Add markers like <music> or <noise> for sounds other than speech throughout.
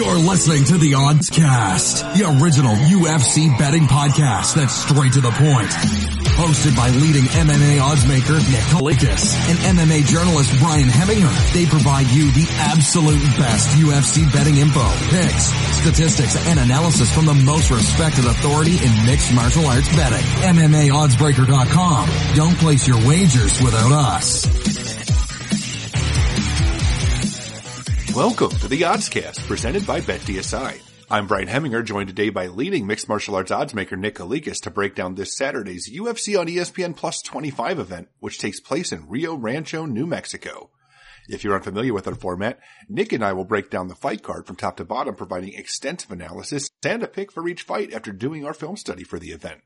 You're listening to the Odds Cast, the original UFC betting podcast that's straight to the point. Hosted by leading MMA oddsmaker Nick Kalikas and MMA journalist Brian Heminger. They provide you the absolute best UFC betting info, picks, statistics, and analysis from the most respected authority in mixed martial arts betting. MMAoddsbreaker.com. Don't place your wagers without us. Welcome to the Oddscast, presented by BetDSI. I'm Brian Heminger, joined today by leading mixed martial arts oddsmaker Nick Kalikas to break down this Saturday's UFC on ESPN Plus 25 event, which takes place in Rio Rancho, New Mexico. If you're unfamiliar with our format, Nick and I will break down the fight card from top to bottom, providing extensive analysis and a pick for each fight after doing our film study for the event.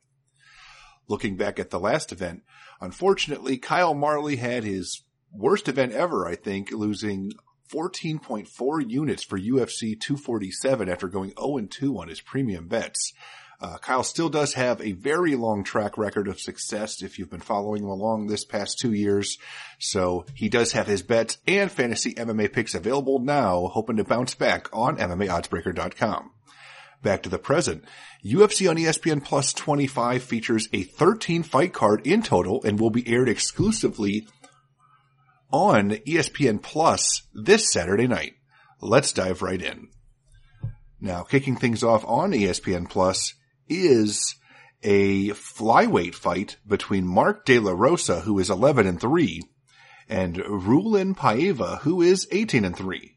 Looking back at the last event, unfortunately, Kyle Marley had his worst event ever, I think, losing 14.4 units for UFC 247 after going 0-2 on his premium bets. Uh, Kyle still does have a very long track record of success if you've been following him along this past two years. So he does have his bets and fantasy MMA picks available now, hoping to bounce back on MMAoddsbreaker.com. Back to the present. UFC on ESPN Plus 25 features a 13 fight card in total and will be aired exclusively on ESPN Plus this Saturday night. Let's dive right in. Now, kicking things off on ESPN Plus is a flyweight fight between Mark De La Rosa, who is 11 and 3, and Raulian Paiva, who is 18 and 3.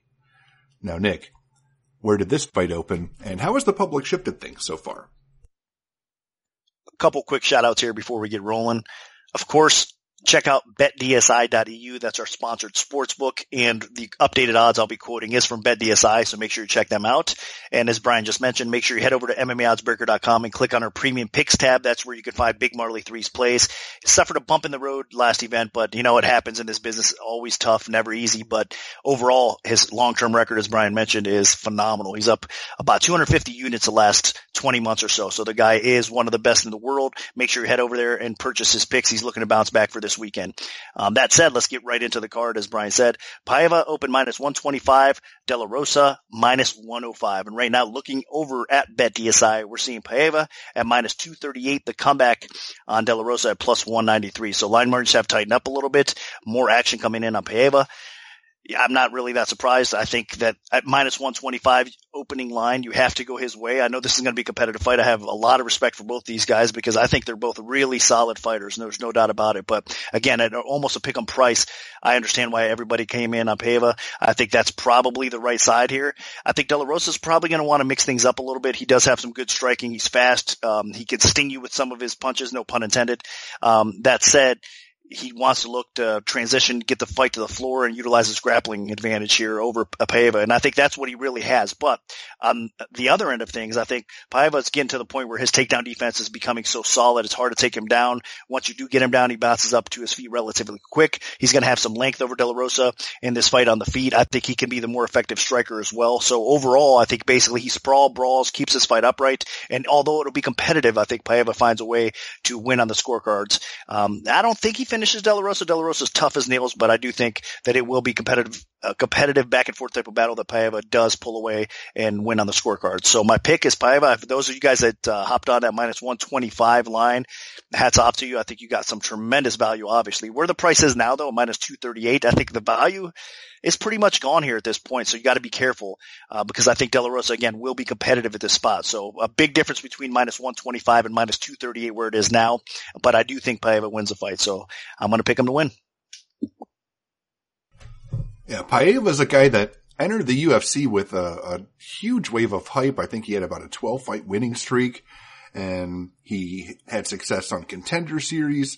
Now, Nick, where did this fight open, and how has the public shifted things so far? A couple quick shout outs here before we get rolling. Of course, check out betdsi.eu. That's our sponsored sports book and the updated odds I'll be quoting is from betdsi. So make sure you check them out. And as Brian just mentioned, make sure you head over to MMAoddsbreaker.com and click on our premium picks tab. That's where you can find Big Marley Three's plays. Suffered a bump in the road last event, but you know what happens in this business. Always tough, never easy, but overall his long-term record, as Brian mentioned, is phenomenal. He's up about 250 units the last 20 months or so. So the guy is one of the best in the world. Make sure you head over there and purchase his picks. He's looking to bounce back for this weekend. Um, that said, let's get right into the card. As Brian said, Paiva open minus 125, De La Rosa minus 105. And right now looking over at BetDSI, we're seeing Paiva at minus 238, the comeback on De La Rosa at plus 193. So line margins have tightened up a little bit, more action coming in on Paiva. I'm not really that surprised. I think that at minus 125 opening line, you have to go his way. I know this is going to be a competitive fight. I have a lot of respect for both these guys because I think they're both really solid fighters. And there's no doubt about it. But again, at almost a pick 'em price, I understand why everybody came in on Paiva. I think that's probably the right side here. I think De La Rosa is probably going to want to mix things up a little bit. He does have some good striking. He's fast. Um, he can sting you with some of his punches. No pun intended. Um, that said, he wants to look to transition, get the fight to the floor, and utilize his grappling advantage here over Paiva. And I think that's what he really has. But on the other end of things, I think Paiva's getting to the point where his takedown defense is becoming so solid, it's hard to take him down. Once you do get him down, he bounces up to his feet relatively quick. He's going to have some length over De La Rosa in this fight on the feet. I think he can be the more effective striker as well. So overall, I think basically he sprawl, brawls, keeps his fight upright. And although it'll be competitive, I think Paiva finds a way to win on the scorecards. Um, I don't think he De La Rosa. De La Rosa's tough as nails, but I do think that it will be competitive, a competitive back and forth type of battle that Paiva does pull away and win on the scorecard. So my pick is Paiva. For those of you guys that uh, hopped on that minus 125 line, hats off to you. I think you got some tremendous value, obviously. Where the price is now though, minus 238, I think the value is pretty much gone here at this point. So you got to be careful uh, because I think De La Rosa again will be competitive at this spot. So a big difference between minus 125 and minus 238 where it is now. But I do think Paiva wins the fight. So I'm going to pick him to win. Yeah, is a guy that entered the UFC with a, a, huge wave of hype. I think he had about a 12 fight winning streak and he had success on contender series.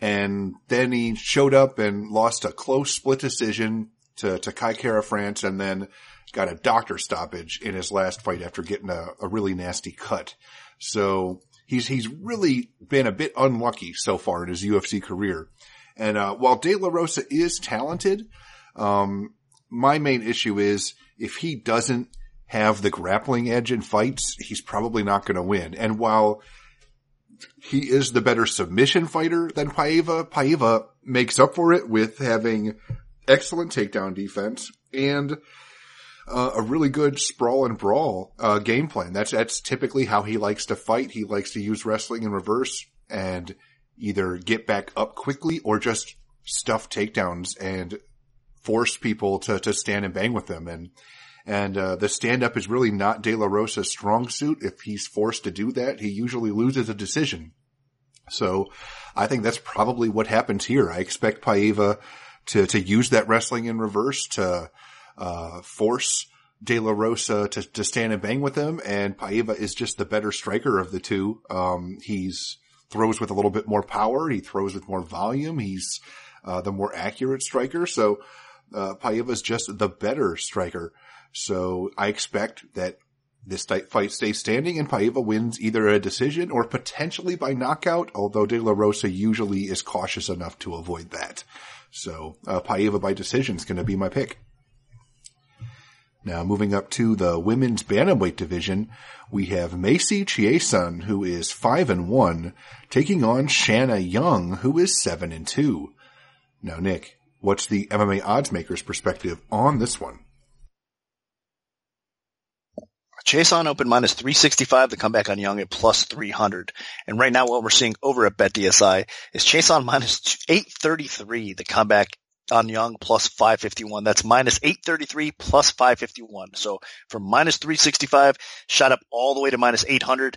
And then he showed up and lost a close split decision to, to Kai Kara-France and then got a doctor stoppage in his last fight after getting a, a really nasty cut. So he's, he's really been a bit unlucky so far in his UFC career. And, uh, while De La Rosa is talented, um, my main issue is if he doesn't have the grappling edge in fights, he's probably not going to win. And while he is the better submission fighter than Paiva. Paiva makes up for it with having excellent takedown defense and uh, a really good sprawl and brawl uh, game plan. That's that's typically how he likes to fight. He likes to use wrestling in reverse and either get back up quickly or just stuff takedowns and force people to to stand and bang with them. And and uh, the stand up is really not De La Rosa's strong suit. If he's forced to do that, he usually loses a decision. So I think that's probably what happens here. I expect Paiva to to use that wrestling in reverse to uh, force De La Rosa to, to stand and bang with him. And Paiva is just the better striker of the two. Um, he's throws with a little bit more power. He throws with more volume. He's, uh, the more accurate striker. So, uh, Paiva is just the better striker. So I expect that this fight stays standing and Paiva wins either a decision or potentially by knockout, although De La Rosa usually is cautious enough to avoid that. So, uh, Paiva by decision is going to be my pick. Now moving up to the women's bantamweight division, we have Macy Chiasson, who is five and one, taking on Shanna Young, who is seven and two. Now, Nick, what's the MMA odds makers perspective on this one? Chiasson open minus 365, the comeback on Young at plus 300. And right now what we're seeing over at BetDSI is Chiasson minus 833, the comeback on Young plus 551. That's minus 833 plus 551. So from minus 365, shot up all the way to minus 800.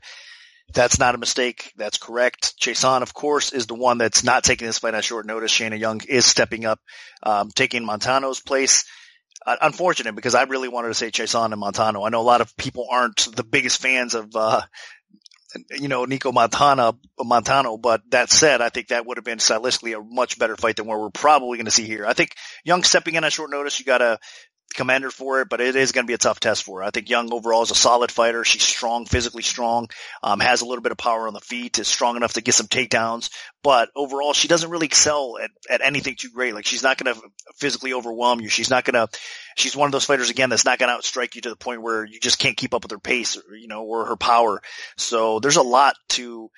That's not a mistake. That's correct. Chiasson, of course, is the one that's not taking this fight on short notice. Shanna Young is stepping up, um, taking Montano's place. Uh, unfortunate because I really wanted to say Chiasson and Montano. I know a lot of people aren't the biggest fans of, uh, you know, Nico Montana, Montano. But that said, I think that would have been stylistically a much better fight than what we're probably going to see here. I think Young stepping in on short notice, you got to commend her for it, but it is going to be a tough test for her. I think Young overall is a solid fighter. She's strong, physically strong, um, has a little bit of power on the feet, is strong enough to get some takedowns, but overall she doesn't really excel at, at anything too great. Like she's not going to physically overwhelm you. She's not going to, she's one of those fighters again that's not going to outstrike you to the point where you just can't keep up with her pace or, you know, or her power. So there's a lot to,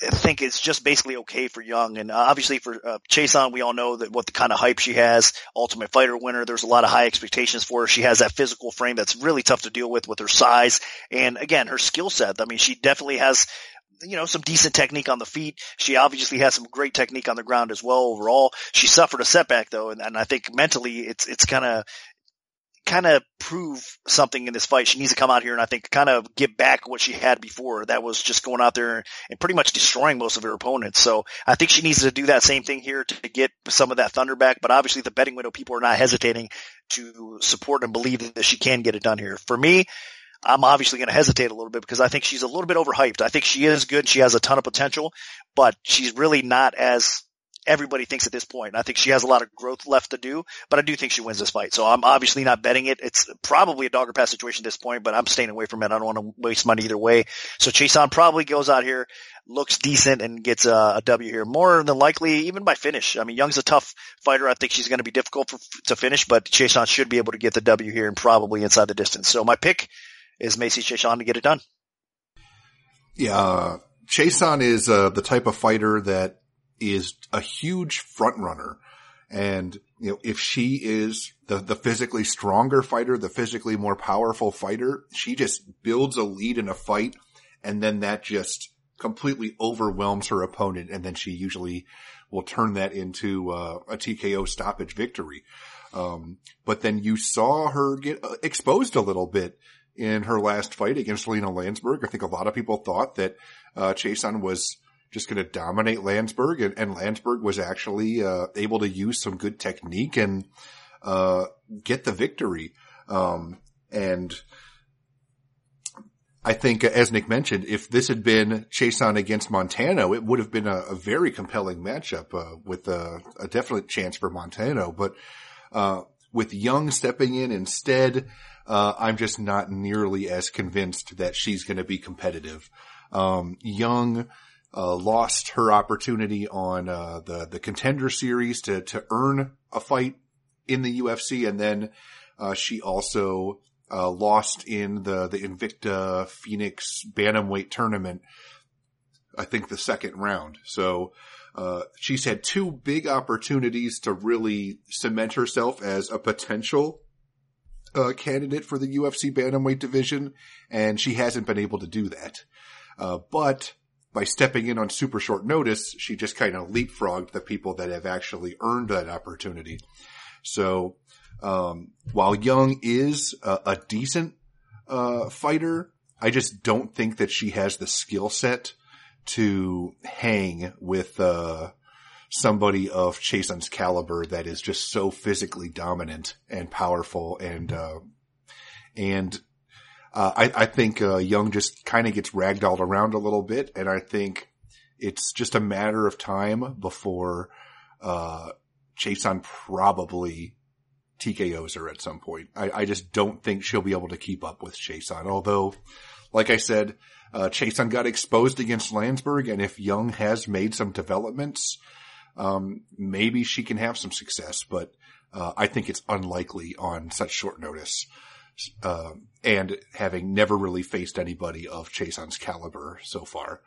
think it's just basically okay for Young. And uh, obviously for uh, Chiasson, we all know that what the kind of hype she has, Ultimate Fighter winner. There's a lot of high expectations for her. She has that physical frame that's really tough to deal with with her size and again her skill set. I mean, she definitely has you know, some decent technique on the feet. She obviously has some great technique on the ground as well overall. She suffered a setback though, and, and I think mentally it's, it's kind of, kind of prove something in this fight. She needs to come out here and I think kind of get back what she had before. That was just going out there and pretty much destroying most of her opponents. So I think she needs to do that same thing here to get some of that thunder back. But obviously the betting window people are not hesitating to support and believe that she can get it done here. For me, I'm obviously going to hesitate a little bit because I think she's a little bit overhyped. I think she is good. She has a ton of potential, but she's really not as everybody thinks at this point. I think she has a lot of growth left to do, but I do think she wins this fight. So I'm obviously not betting it. It's probably a dog or pass situation at this point, but I'm staying away from it. I don't want to waste money either way. So Chiasson probably goes out here, looks decent and gets a, a W here. More than likely, even by finish. I mean, Young's a tough fighter. I think she's going to be difficult for, to finish, but Chiasson should be able to get the W here and probably inside the distance. So my pick is Macy Chiasson to get it done. Yeah. Uh, Chiasson is uh, the type of fighter that is a huge front runner. And, you know, if she is the, the physically stronger fighter, the physically more powerful fighter, she just builds a lead in a fight and then that just completely overwhelms her opponent. And then she usually will turn that into uh, a TKO stoppage victory. Um, but then you saw her get uh, exposed a little bit in her last fight against Lina Länsberg. I think a lot of people thought that, uh, Chiasson was, just going to dominate Länsberg, and, and Länsberg was actually uh, able to use some good technique and uh, get the victory. Um, and I think, as Nick mentioned, if this had been Chiasson against Montano, it would have been a, a very compelling matchup uh, with a, a, definite chance for Montano. But uh, with Young stepping in instead, uh, I'm just not nearly as convinced that she's going to be competitive. Um, Young uh, lost her opportunity on uh, the the contender series to to earn a fight in the UFC, and then uh, she also uh, lost in the the Invicta Phoenix bantamweight tournament. I think the second round. So uh, she's had two big opportunities to really cement herself as a potential uh, candidate for the UFC bantamweight division, and she hasn't been able to do that. Uh, but by stepping in on super short notice, she just kind of leapfrogged the people that have actually earned that opportunity. So, um, while Young is a, a decent, uh, fighter, I just don't think that she has the skill set to hang with, uh, somebody of Chiasson's caliber that is just so physically dominant and powerful and, uh, and uh, I, I, think uh, Young just kind of gets ragdolled around a little bit, and I think it's just a matter of time before uh, Chiasson probably TKOs her at some point. I, I, just don't think she'll be able to keep up with Chiasson. Although, like I said, uh, Chiasson got exposed against Länsberg, and if Young has made some developments, um, maybe she can have some success. But uh, I think it's unlikely on such short notice. Uh, and having never really faced anybody of Chiasson's caliber so far.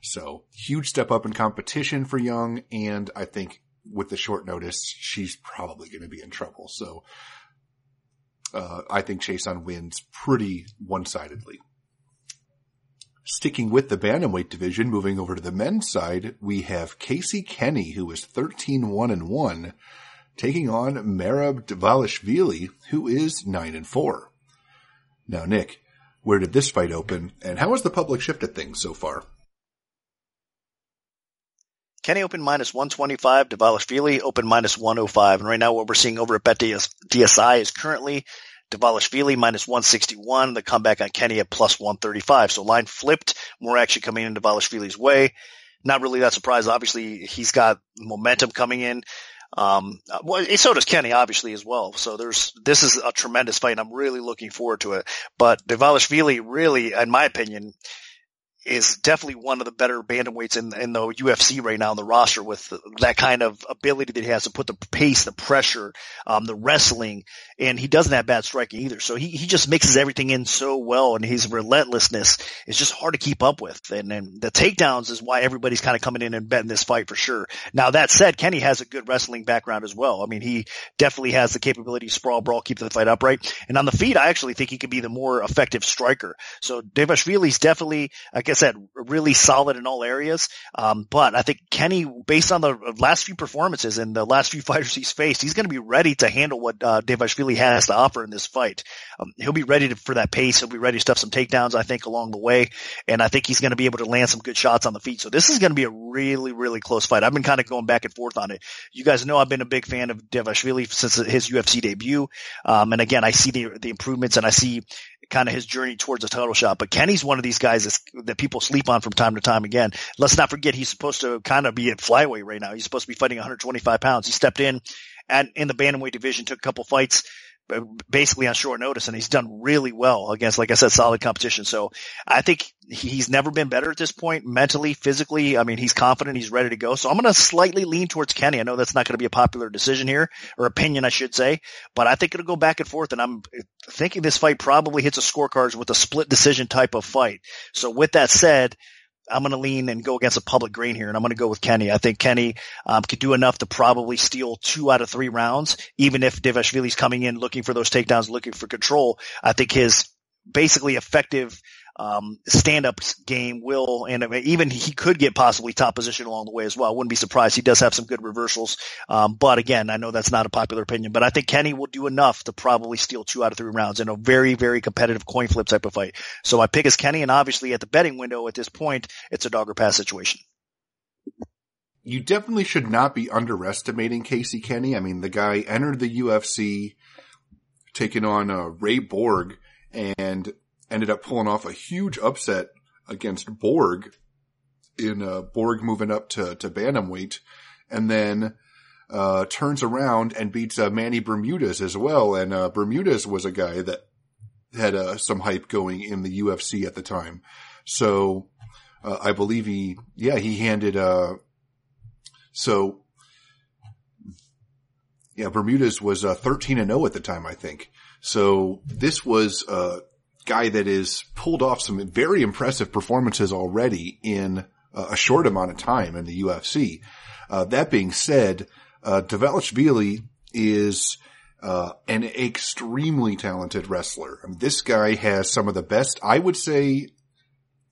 So huge step up in competition for Young. And I think with the short notice, she's probably going to be in trouble. So, uh, I think Chiasson wins pretty one-sidedly. Sticking with the bantamweight division, moving over to the men's side, we have Casey Kenny, who is 13-1 and 1, taking on Merab Dvalishvili, who is 9 and 4. Now, Nick, where did this fight open, and how has the public shifted things so far? Kenny open minus 125, Dvalishvili open minus 105. And right now what we're seeing over at BetDSI is currently Dvalishvili minus 161, the comeback on Kenny at plus 135. So line flipped, more action coming in Dvalishvili's way. Not really that surprised. Obviously, he's got momentum coming in. Um, well, so does Kenny, obviously, as well. So there's, this is a tremendous fight. And I'm really looking forward to it. But Dvalishvili really, in my opinion, is definitely one of the better bantamweights in, in the UFC right now on the roster with that kind of ability that he has to put the pace, the pressure, um, the wrestling, and he doesn't have bad striking either. So he, he just mixes everything in so well and his relentlessness is just hard to keep up with. And then the takedowns is why everybody's kind of coming in and betting this fight for sure. Now that said, Kenny has a good wrestling background as well. I mean, he definitely has the capability to sprawl, brawl, keep the fight upright. And on the feet, I actually think he could be the more effective striker. So Dvalishvili's definitely, I guess, said, really solid in all areas. Um, but I think Kenny, based on the last few performances and the last few <laughs> fighters he's faced, he's going to be ready to handle what uh, Dvalishvili has to offer in this fight. Um, he'll be ready to, for that pace. He'll be ready to stuff some takedowns, I think, along the way. And I think he's going to be able to land some good shots on the feet. So this is going to be a really, really close fight. I've been kind of going back and forth on it. You guys know I've been a big fan of Dvalishvili since his UFC debut. Um, and again, I see the, the improvements and I see kind of his journey towards a title shot. But Kenny's one of these guys that people sleep on from time to time again. Let's not forget he's supposed to kind of be at flyweight right now. He's supposed to be fighting 125 pounds. He stepped in and in the bantamweight division, took a couple fights basically on short notice and he's done really well against, like I said, solid competition. So I think he's never been better at this point mentally, physically. I mean, he's confident. He's ready to go. So I'm going to slightly lean towards Kenny. I know that's not going to be a popular decision here or opinion, I should say, but I think it'll go back and forth. And I'm thinking this fight probably hits a scorecards with a split decision type of fight. So with that said, I'm going to lean and go against a public grain here, and I'm going to go with Kenny. I think Kenny um, could do enough to probably steal two out of three rounds, even if Dvalishvili's coming in looking for those takedowns, looking for control. I think his basically effective um, stand-up game will, and even he could get possibly top position along the way as well. I wouldn't be surprised. He does have some good reversals. Um, but again, I know that's not a popular opinion, but I think Kenny will do enough to probably steal two out of three rounds in a very, very competitive coin flip type of fight. So my pick is Kenny, and obviously at the betting window at this point, it's a dog or pass situation. You definitely should not be underestimating Casey Kenny. I mean, the guy entered the UFC taking on uh, Ray Borg and ended up pulling off a huge upset against Borg in uh, Borg moving up to, to bantamweight and then uh, turns around and beats uh, Manny Bermudez as well. And uh, Bermudez was a guy that had uh, some hype going in the UFC at the time. So uh, I believe he, yeah, he handed, uh so yeah, Bermudez was 13 and 0 at the time, I think. So this was guy that is pulled off some very impressive performances already in a short amount of time in the UFC. Uh, that being said, uh, Dvalishvili is uh, an extremely talented wrestler. I mean, this guy has some of the best, I would say,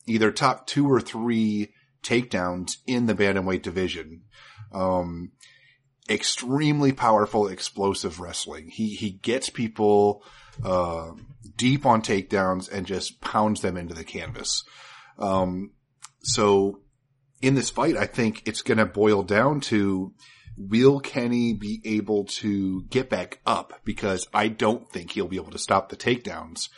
either top two or three takedowns in the bantamweight division. Um, extremely powerful, explosive wrestling. He he gets people uh, deep on takedowns and just pounds them into the canvas. Um, so in this fight, I think it's going to boil down to will Kenny be able to get back up? Because I don't think he'll be able to stop the takedowns.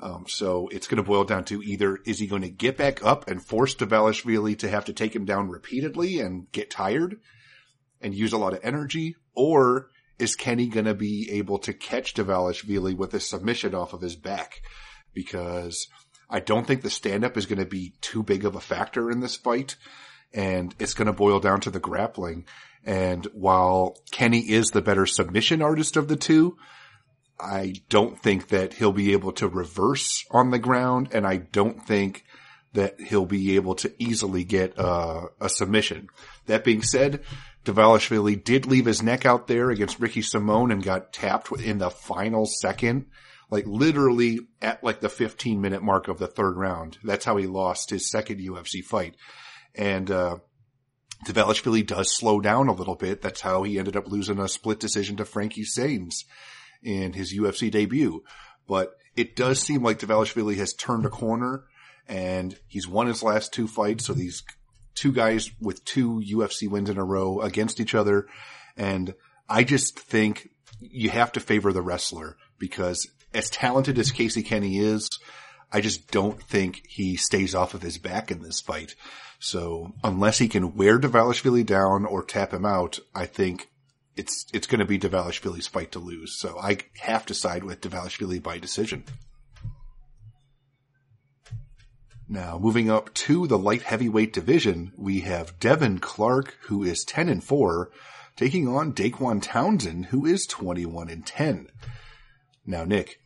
Um, so it's going to boil down to either is he going to get back up and force Dvalishvili to have to take him down repeatedly and get tired and use a lot of energy, or is Kenny going to be able to catch Dvalishvili with a submission off of his back? Because I don't think the stand up is going to be too big of a factor in this fight. And it's going to boil down to the grappling. And while Kenny is the better submission artist of the two, I don't think that he'll be able to reverse on the ground. And I don't think that he'll be able to easily get uh, a submission. That being said, Dvalishvili did leave his neck out there against Ricky Simón and got tapped in the final second, like literally at like the 15 minute mark of the third round. That's how he lost his second UFC fight. And, uh, Dvalishvili does slow down a little bit. That's how he ended up losing a split decision to Frankie Saenz in his UFC debut. But it does seem like Dvalishvili has turned a corner and he's won his last two fights. So these two guys with two UFC wins in a row against each other. And I just think you have to favor the wrestler because as talented as Casey Kenny is, I just don't think he stays off of his back in this fight. So unless he can wear Dvalishvili down or tap him out, I think it's it's going to be Dvalishvili's fight to lose. So I have to side with Dvalishvili by decision. Now, moving up to the light heavyweight division, we have Devin Clark, who is 10 and 4, taking on Dequan Townsend, who is 21 and 10. Now, Nick,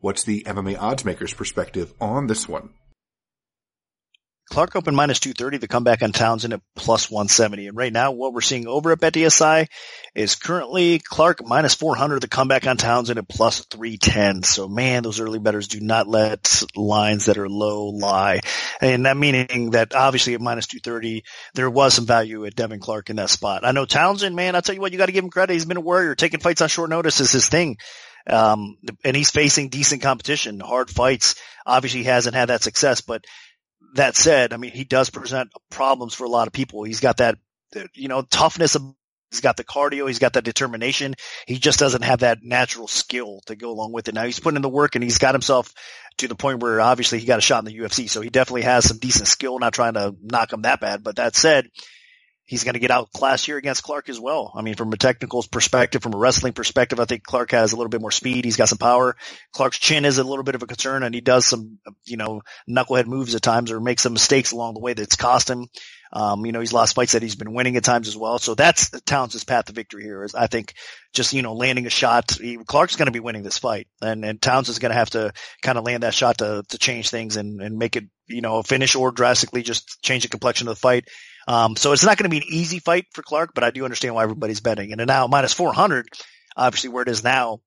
what's the MMA oddsmakers perspective on this one? Clark open minus 230, the comeback on Townsend at plus 170. And right now, what we're seeing over at BetDSI is currently Clark minus 400, the comeback on Townsend at plus 310. So man, those early bettors do not let lines that are low lie. And that meaning that obviously at minus 230, there was some value at Devin Clark in that spot. I know Townsend, man, I'll tell you what, you got to give him credit. He's been a warrior. Taking fights on short notice is his thing. Um, and he's facing decent competition, hard fights. Obviously, he hasn't had that success, but that said, I mean, he does present problems for a lot of people. He's got that, you know, toughness he's got the cardio, he's got that determination. He just doesn't have that natural skill to go along with it. Now he's putting in the work and he's got himself to the point where obviously he got a shot in the UFC. So he definitely has some decent skill, not trying to knock him that bad. But that said, he's going to get outclassed here against Clark as well. I mean, from a technical perspective, from a wrestling perspective, I think Clark has a little bit more speed. He's got some power. Clark's chin is a little bit of a concern and he does some, you know, knucklehead moves at times or makes some mistakes along the way that's cost him. Um, you know, he's lost fights that he's been winning at times as well. So that's Townsend's path to victory here is I think just, you know, landing a shot. He, Clark's going to be winning this fight and, and Townsend's going to have to kind of land that shot to, to change things and, and make it, you know, finish or drastically just change the complexion of the fight. Um, so it's not going to be an easy fight for Clark, but I do understand why everybody's betting. And now minus 400, obviously where it is now,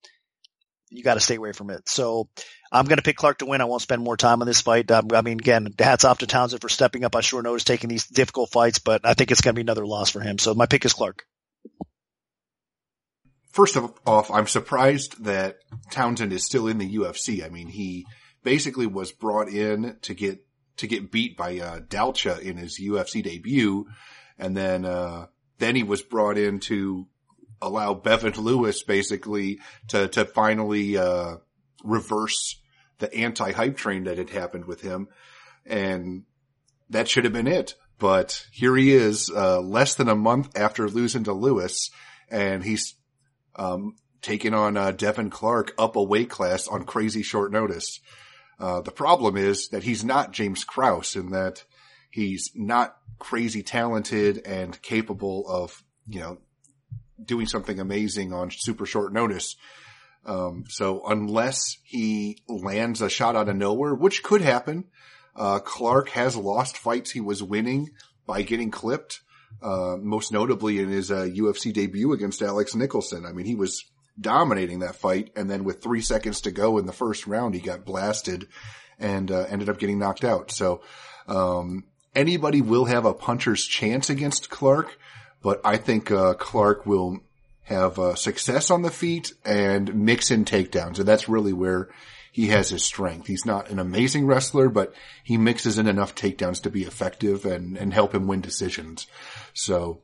you got to stay away from it. So I'm going to pick Clark to win. I won't spend more time on this fight. Um, I mean, again, hats off to Townsend for stepping up on short notice, taking these difficult fights, but I think it's going to be another loss for him. So my pick is Clark. First of off, I'm surprised that Townsend is still in the UFC. I mean, he basically was brought in to get to get beat by uh, Dalcha in his UFC debut, and then uh, then he was brought in to allow Bevon Lewis basically to to finally uh, reverse the anti hype train that had happened with him, and that should have been it. But here he is, uh, less than a month after losing to Lewis, and he's um, taking on uh, Devin Clark up a weight class on crazy short notice. Uh, the problem is that he's not James Krause in that he's not crazy talented and capable of, you know, doing something amazing on super short notice. Um, so unless he lands a shot out of nowhere, which could happen, uh, Clark has lost fights he was winning by getting clipped. Uh, most notably in his uh, UFC debut against Alex Nicholson. I mean, he was dominating that fight. And then with three seconds to go in the first round, he got blasted and uh, ended up getting knocked out. So, um, anybody will have a puncher's chance against Clark, but I think, uh, Clark will have uh, success on the feet and mix in takedowns. And that's really where he has his strength. He's not an amazing wrestler, but he mixes in enough takedowns to be effective and, and help him win decisions. So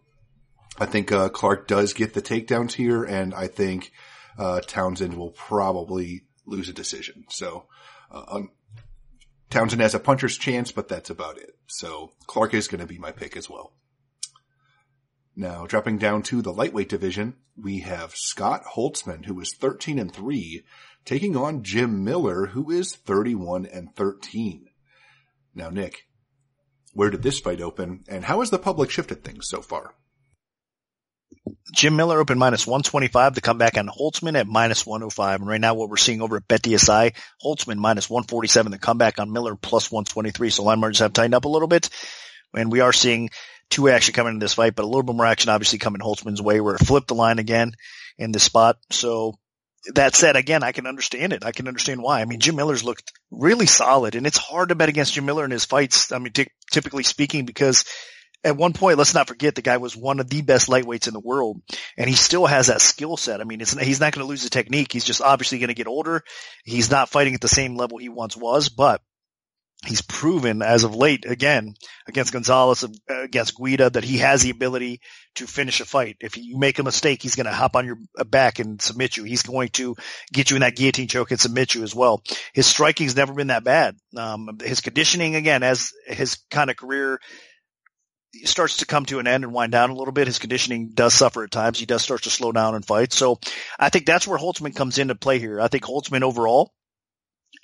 I think, uh, Clark does get the takedowns here and I think, uh, Townsend will probably lose a decision. So, uh, um, Townsend has a puncher's chance, but that's about it. So Clark is going to be my pick as well. Now, dropping down to the lightweight division, we have Scott Holtzman, who is 13 and 3, taking on Jim Miller, who is 31 and 13. Now, Nick, where did this fight open, and how has the public shifted things so far? Jim Miller opened minus 125 to come back on Holtzman at minus 105. And right now what we're seeing over at BetDSI, Holtzman minus 147 to come back on Miller plus 123. So line margins have tightened up a little bit. And we are seeing two action coming in this fight, but a little bit more action obviously coming Holtzman's way where it flipped the line again in this spot. So that said, again, I can understand it. I can understand why. I mean, Jim Miller's looked really solid and it's hard to bet against Jim Miller in his fights. I mean, t- typically speaking, because at one point, let's not forget the guy was one of the best lightweights in the world and he still has that skill set. I mean, he's not going to lose the technique. He's just obviously going to get older. He's not fighting at the same level he once was, but he's proven as of late again against Gonzalez, against Guida, that he has the ability to finish a fight. If you make a mistake, he's going to hop on your back and submit you. He's going to get you in that guillotine choke and submit you as well. His striking's never been that bad. Um, his conditioning again, as his kind of career starts to come to an end and wind down a little bit. His conditioning does suffer at times. He does start to slow down and fight. So I think that's where Holtzman comes into play here. I think Holtzman overall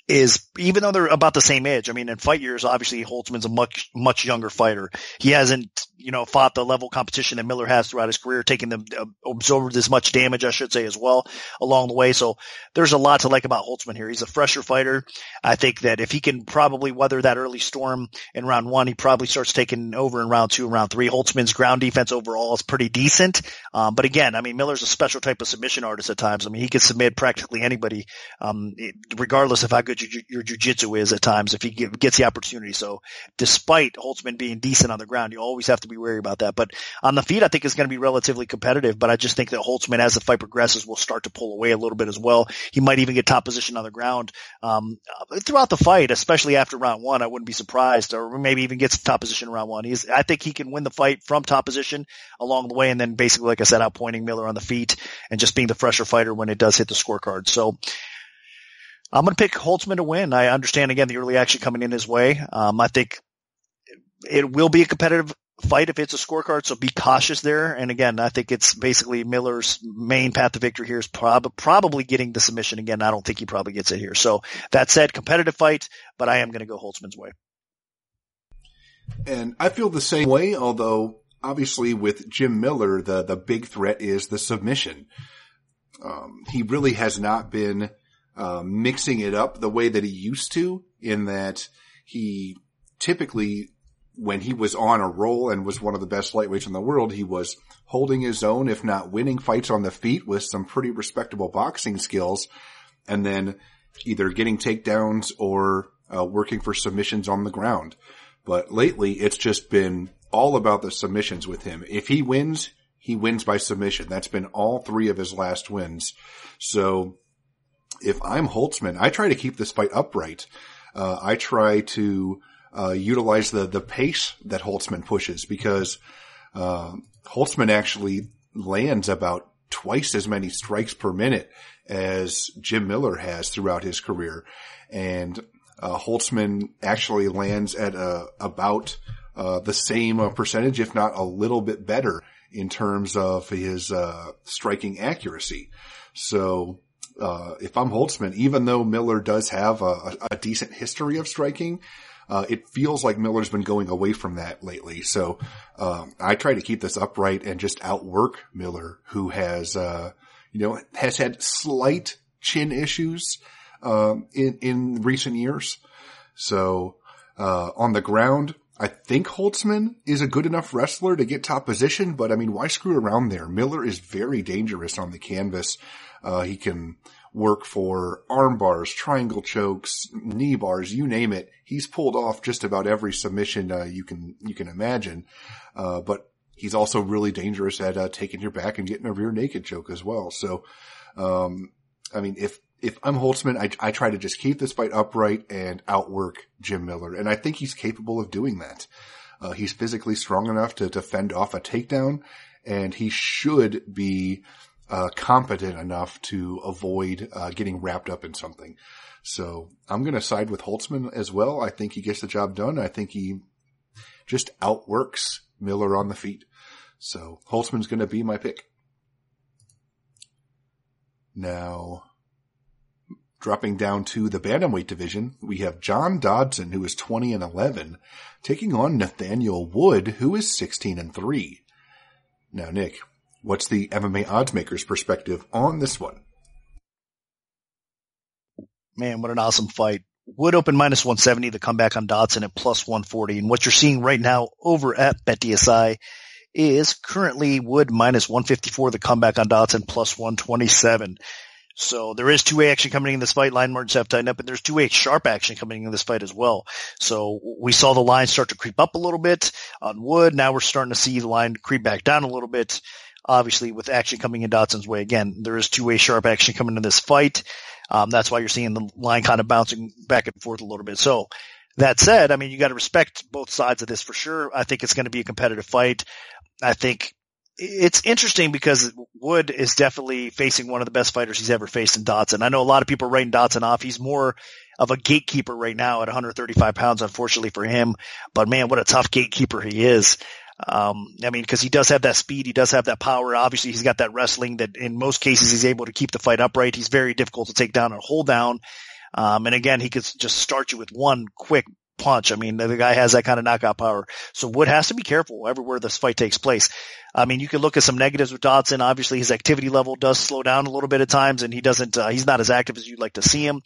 is even though they're about the same age. I mean, in fight years, obviously Holtzman's a much much younger fighter. He hasn't you know fought the level competition that Miller has throughout his career, taking them uh, absorbed as much damage, I should say, as well along the way. So there's a lot to like about Holtzman here. He's a fresher fighter. I think that if he can probably weather that early storm in round one, he probably starts taking over in round two and round three. Holtzman's ground defense overall is pretty decent, um, but again, I mean Miller's a special type of submission artist at times. I mean he can submit practically anybody, um, regardless of how good good your, your jujitsu is at times if he get, gets the opportunity. So despite Holtzman being decent on the ground, you always have to be wary about that. But on the feet, I think it's going to be relatively competitive, but I just think that Holtzman, as the fight progresses, will start to pull away a little bit as well. He might even get top position on the ground, um, throughout the fight, especially after round one. I wouldn't be surprised or maybe even gets top position round one. He's, I think he can win the fight from top position along the way. And then basically, like I said, outpointing Miller on the feet and just being the fresher fighter when it does hit the scorecard. So, I'm going to pick Holtzman to win. I understand again the early action coming in his way. Um, I think it will be a competitive fight if it's a scorecard, so be cautious there. And again, I think it's basically Miller's main path to victory here is prob- probably getting the submission again. I don't think he probably gets it here. So that said, competitive fight, but I am going to go Holtzman's way. And I feel the same way, although obviously with Jim Miller, the, the big threat is the submission. Um, he really has not been uh, mixing it up the way that he used to in that he typically when he was on a roll and was one of the best lightweights in the world, he was holding his own, if not winning fights on the feet with some pretty respectable boxing skills and then either getting takedowns or uh, working for submissions on the ground. But lately it's just been all about the submissions with him. If he wins, he wins by submission. That's been all three of his last wins. So if I'm Holtzman, I try to keep this fight upright. Uh, I try to uh, utilize the the pace that Holtzman pushes because uh, Holtzman actually lands about twice as many strikes per minute as Jim Miller has throughout his career, and uh, Holtzman actually lands at a, about uh, the same uh, percentage, if not a little bit better, in terms of his striking accuracy. So uh, if I'm Holtzman, even though Miller does have a, a decent history of striking, uh, it feels like Miller's been going away from that lately. So, um, I try to keep this upright and just outwork Miller, who has, uh, you know, has had slight chin issues, um, in, in recent years. So, uh, on the ground, I think Holtzman is a good enough wrestler to get top position, but I mean, why screw around there? Miller is very dangerous on the canvas. Uh, he can work for arm bars, triangle chokes, knee bars, you name it. He's pulled off just about every submission uh, you can you can imagine. Uh, but he's also really dangerous at uh, taking your back and getting a rear naked choke as well. So, um, I mean, if if I'm Holtzman, I, I try to just keep this fight upright and outwork Jim Miller. And I think he's capable of doing that. Uh, he's physically strong enough to, to fend off a takedown and he should be, uh, competent enough to avoid, uh, getting wrapped up in something. So I'm going to side with Holtzman as well. I think he gets the job done. I think he just outworks Miller on the feet. So Holtzman's going to be my pick. Now, Dropping down to the bantamweight division, we have John Dodson, who is 20 and 11, taking on Nathaniel Wood, who is 16 and 3. Now, Nick, what's the MMA oddsmaker's perspective on this one? Man, what an awesome fight. Wood open minus 170, the comeback on Dodson at plus 140. And what you're seeing right now over at BetDSI is currently Wood minus 154, the comeback on Dodson plus 127. So there is two-way action coming in this fight. Line margins have tightened up, and there's two-way sharp action coming in this fight as well. So we saw the line start to creep up a little bit on Wood. Now we're starting to see the line creep back down a little bit. Obviously, with action coming in Dodson's way again, there is two-way sharp action coming in this fight. Um, that's why you're seeing the line kind of bouncing back and forth a little bit. So that said, I mean, you got to respect both sides of this for sure. I think it's going to be a competitive fight. I think it's interesting because Wood is definitely facing one of the best fighters he's ever faced in Dodson. I know a lot of people are writing Dodson off. He's more of a gatekeeper right now at 135 pounds, unfortunately for him. But man, what a tough gatekeeper he is. Um, I mean, cause he does have that speed. He does have that power. Obviously he's got that wrestling that in most cases he's able to keep the fight upright. He's very difficult to take down and hold down. Um, and again, he could just start you with one quick punch. I mean, the guy has that kind of knockout power. So Wood has to be careful everywhere this fight takes place. I mean, you can look at some negatives with Dodson. Obviously, his activity level does slow down a little bit at times, and he doesn't. Uh, he's not as active as you'd like to see him.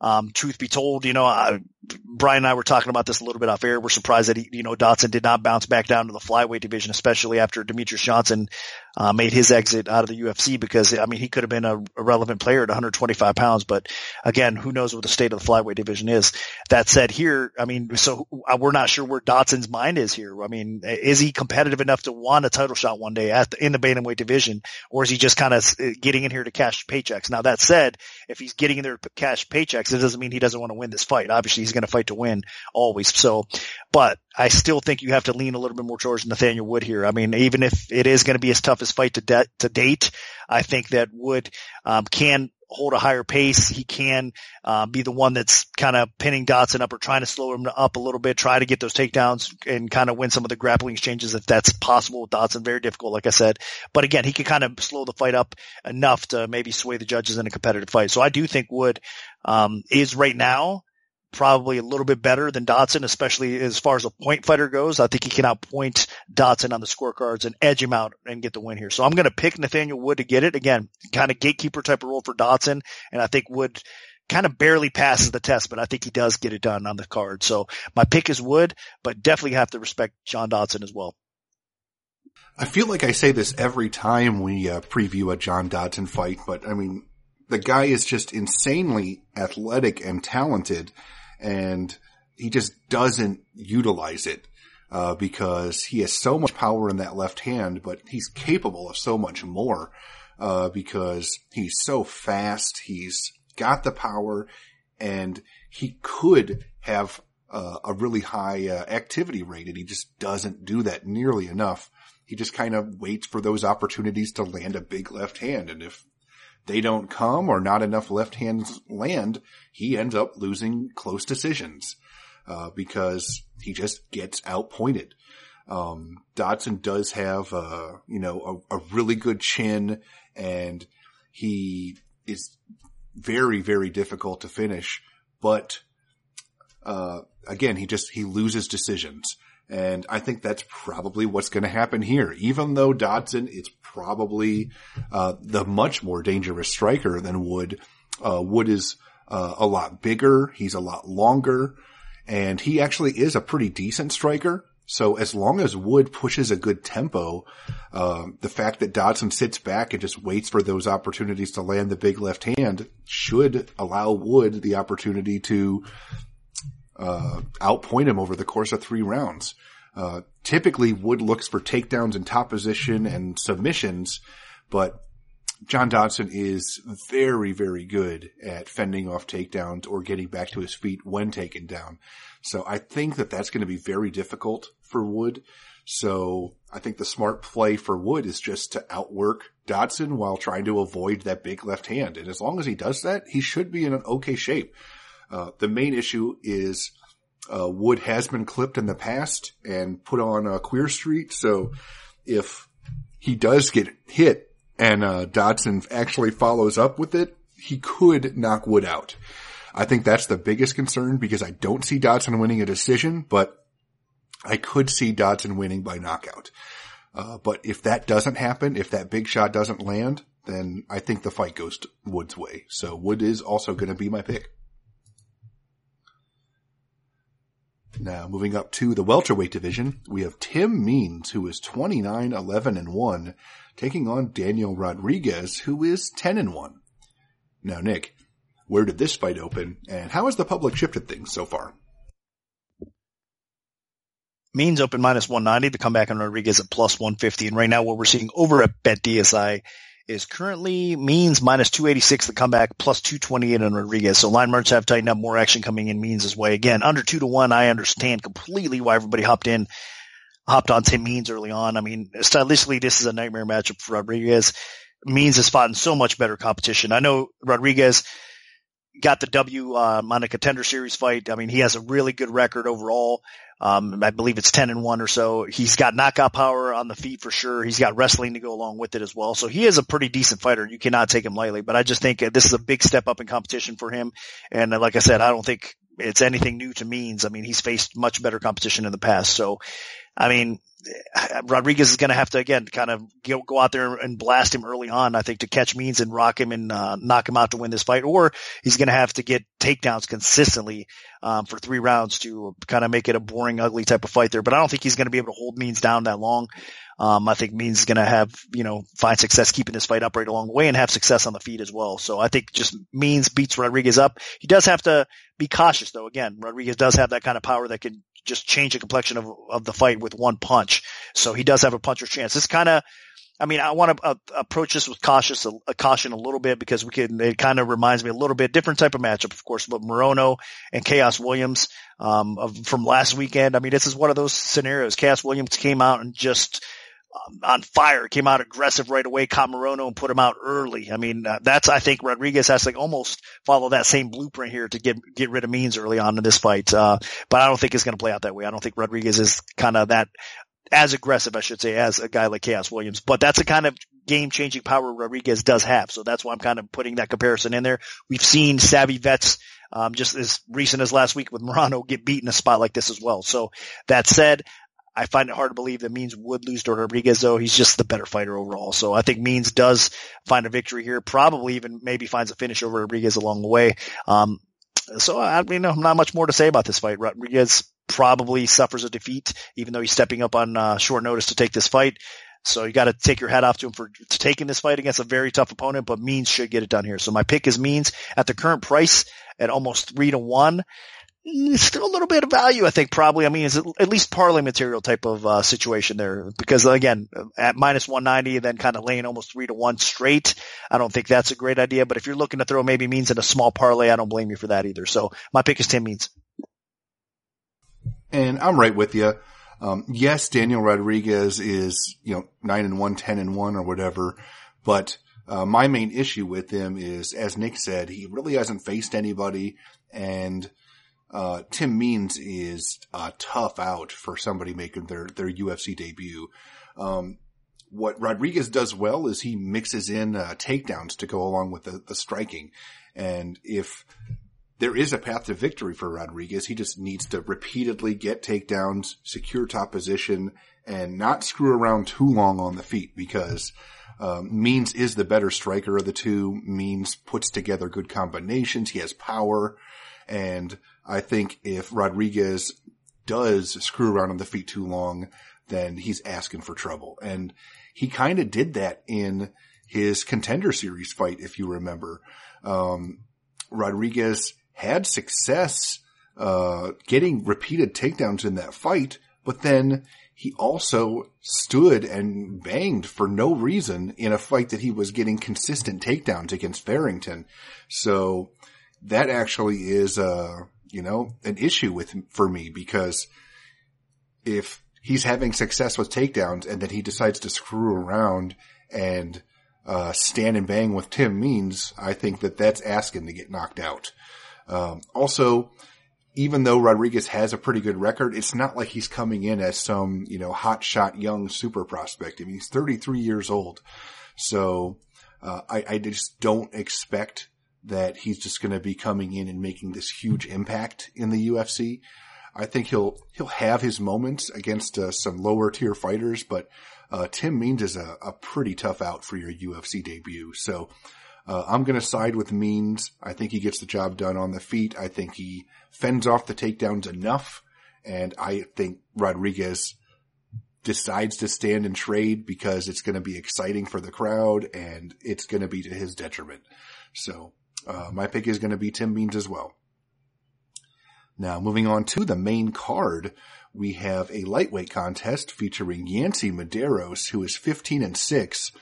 Um, truth be told, you know, I, Brian and I were talking about this a little bit off air. We're surprised that he, you know, Dodson did not bounce back down to the flyweight division, especially after Demetrious Johnson uh, made his exit out of the UFC because I mean he could have been a, a, relevant player at 125 pounds, but again, who knows what the state of the flyweight division is? That said, here, I mean, so we're not sure where Dodson's mind is here. I mean, is he competitive enough to want a title shot one day at the, in the bantamweight division, or is he just kind of uh, getting in here to cash paychecks? Now that said, if he's getting in there to cash paychecks, it doesn't mean he doesn't want to win this fight. Obviously, he's going to fight to win always. So, but I still think you have to lean a little bit more towards Nathaniel Wood here. I mean, even if it is going to be his toughest fight to, de- to date, I think that Wood um, can hold a higher pace. He can uh, be the one that's kind of pinning Dodson up or trying to slow him up a little bit, try to get those takedowns and kind of win some of the grappling exchanges if that's possible with Dodson. Very difficult, like I said. But again, he can kind of slow the fight up enough to maybe sway the judges in a competitive fight. So I do think Wood um, is right now probably a little bit better than Dodson, especially as far as a point fighter goes. I think he can outpoint Dodson on the scorecards and edge him out and get the win here. So I'm going to pick Nathaniel Wood to get it. Again, kind of gatekeeper type of role for Dodson. And I think Wood kind of barely passes the test, but I think he does get it done on the card. So my pick is Wood, but definitely have to respect John Dodson as well. I feel like I say this every time we uh, preview a John Dodson fight, but I mean, the guy is just insanely athletic and talented and he just doesn't utilize it. Uh, because he has so much power in that left hand, but he's capable of so much more, uh, because he's so fast, he's got the power, and he could have uh, a really high uh, activity rate, and he just doesn't do that nearly enough. He just kind of waits for those opportunities to land a big left hand, and if they don't come or not enough left hands land, he ends up losing close decisions, uh, because he just gets outpointed. Um, Dodson does have, uh, you know, a, a really good chin and he is very, very difficult to finish, but, uh, again, he just, he loses decisions. And I think that's probably what's going to happen here. Even though Dodson is probably uh, the much more dangerous striker than Wood, uh, Wood is uh, a lot bigger. He's a lot longer. and he actually is a pretty decent striker. So as long as Wood pushes a good tempo, um, the fact that Dodson sits back and just waits for those opportunities to land the big left hand should allow Wood the opportunity to uh, outpoint him over the course of three rounds. Uh, typically, Wood looks for takedowns in top position and submissions, but John Dodson is very, very good at fending off takedowns or getting back to his feet when taken down. So I think that that's going to be very difficult for Wood. So I think the smart play for Wood is just to outwork Dodson while trying to avoid that big left hand. And as long as he does that, he should be in an okay shape. Uh, the main issue is uh, Wood has been clipped in the past and put on a queer street. So if he does get hit and uh, Dodson actually follows up with it, he could knock Wood out. I think that's the biggest concern because I don't see Dodson winning a decision, but I could see Dodson winning by knockout. Uh, but if that doesn't happen, if that big shot doesn't land, then I think the fight goes Wood's way. So Wood is also going to be my pick. Now uh, moving up to the welterweight division, we have Tim Means, who is 29, 11, and 1, taking on Daniel Rodriguez, who is 10 and 1. Now, Nick, where did this fight open, and how has the public shifted things so far? Means open minus 190, the comeback on Rodriguez at plus 150, and right now what we're seeing over at Bet DSI is currently means minus 286, the comeback plus 228 on Rodriguez. So line marks have tightened up, more action coming in means way. Again, under two to one, I understand completely why everybody hopped in hopped on Tim Means early on. I mean, stylistically, this is a nightmare matchup for Rodriguez. Means has fought in so much better competition. I know Rodriguez got the W uh, on a contender series fight. I mean, he has a really good record overall. Um, I believe it's 10 and 1 or so. He's got knockout power on the feet for sure. He's got wrestling to go along with it as well. So he is a pretty decent fighter. You cannot take him lightly, but I just think this is a big step up in competition for him. And like I said, I don't think it's anything new to Means. I mean, he's faced much better competition in the past. So I mean, Rodriguez is going to have to again kind of go, go out there and blast him early on. I think to catch means and rock him and uh, knock him out to win this fight, or he's going to have to get takedowns consistently um, for three rounds to kind of make it a boring, ugly type of fight there. But I don't think he's going to be able to hold Means down that long. Um, I think Means is going to have, you know, find success keeping this fight upright along the way and have success on the feet as well. So I think just Means beats Rodriguez up. He does have to be cautious though. Again, Rodriguez does have that kind of power that can just change the complexion of, of the fight with one punch. So he does have a puncher's chance. This kind of, I mean, I want to uh, approach this with cautious, a, a, caution a little bit because we can, it kind of reminds me a little bit different type of matchup, of course, but Morono and Khaos Williams, um, of, from last weekend. I mean, this is one of those scenarios. Khaos Williams came out and just, um, on fire, came out aggressive right away, caught Morono and put him out early. I mean, uh, that's, I think Rodriguez has to almost follow that same blueprint here to get, get rid of Means early on in this fight. Uh, but I don't think it's going to play out that way. I don't think Rodriguez is kind of that as aggressive, I should say, as a guy like Khaos Williams, but that's the kind of game changing power Rodriguez does have. So that's why I'm kind of putting that comparison in there. We've seen savvy vets, um, just as recent as last week with Morono get beat in a spot like this as well. So that said, I find it hard to believe that Means would lose to Rodriguez though. He's just the better fighter overall. So I think Means does find a victory here, probably even maybe finds a finish over Rodriguez along the way. Um, so I mean, I'm not much more to say about this fight. Rodriguez probably suffers a defeat, even though he's stepping up on uh, short notice to take this fight. So you got to take your hat off to him for taking this fight against a very tough opponent, but Means should get it done here. So my pick is Means at the current price at almost three to one still a little bit of value, I think probably. I mean, it's at least parlay material type of uh, situation there because again, at minus 190 and then kind of laying almost three to one straight. I don't think that's a great idea, but if you're looking to throw maybe means in a small parlay, I don't blame you for that either. So my pick is Tim Means. And I'm right with you. Um, yes, Daniel Rodriguez is, you know, nine and one, 10 and one or whatever, but uh, my main issue with him is, as Nick said, he really hasn't faced anybody and uh, Tim Means is a tough out for somebody making their, their UFC debut. Um, what Rodriguez does well is he mixes in uh, takedowns to go along with the, the striking. And if there is a path to victory for Rodriguez, he just needs to repeatedly get takedowns, secure top position, and not screw around too long on the feet because um, Means is the better striker of the two. Means puts together good combinations. He has power. And I think if Rodriguez does screw around on the feet too long, then he's asking for trouble. And he kind of did that in his contender series fight, if you remember. Um, Rodriguez had success, uh, getting repeated takedowns in that fight, but then he also stood and banged for no reason in a fight that he was getting consistent takedowns against Farrington. So that actually is, uh, you know, an issue with, for me because if he's having success with takedowns and then he decides to screw around and, uh, stand and bang with Tim Means, I think that that's asking to get knocked out. Um, also, even though Rodriguez has a pretty good record, it's not like he's coming in as some, you know, hot shot young super prospect. I mean, he's 33 years old. So, uh, I, I just don't expect that he's just going to be coming in and making this huge impact in the UFC. I think he'll, he'll have his moments against uh, some lower tier fighters, but, uh, Tim Means is a, a pretty tough out for your UFC debut. So, uh, I'm going to side with Means. I think he gets the job done on the feet. I think he fends off the takedowns enough. And I think Rodriguez decides to stand and trade because it's going to be exciting for the crowd and it's going to be to his detriment. So, uh, my pick is going to be Tim Means as well. Now, moving on to the main card, we have a lightweight contest featuring Yancy Medeiros, who is 15 and 6,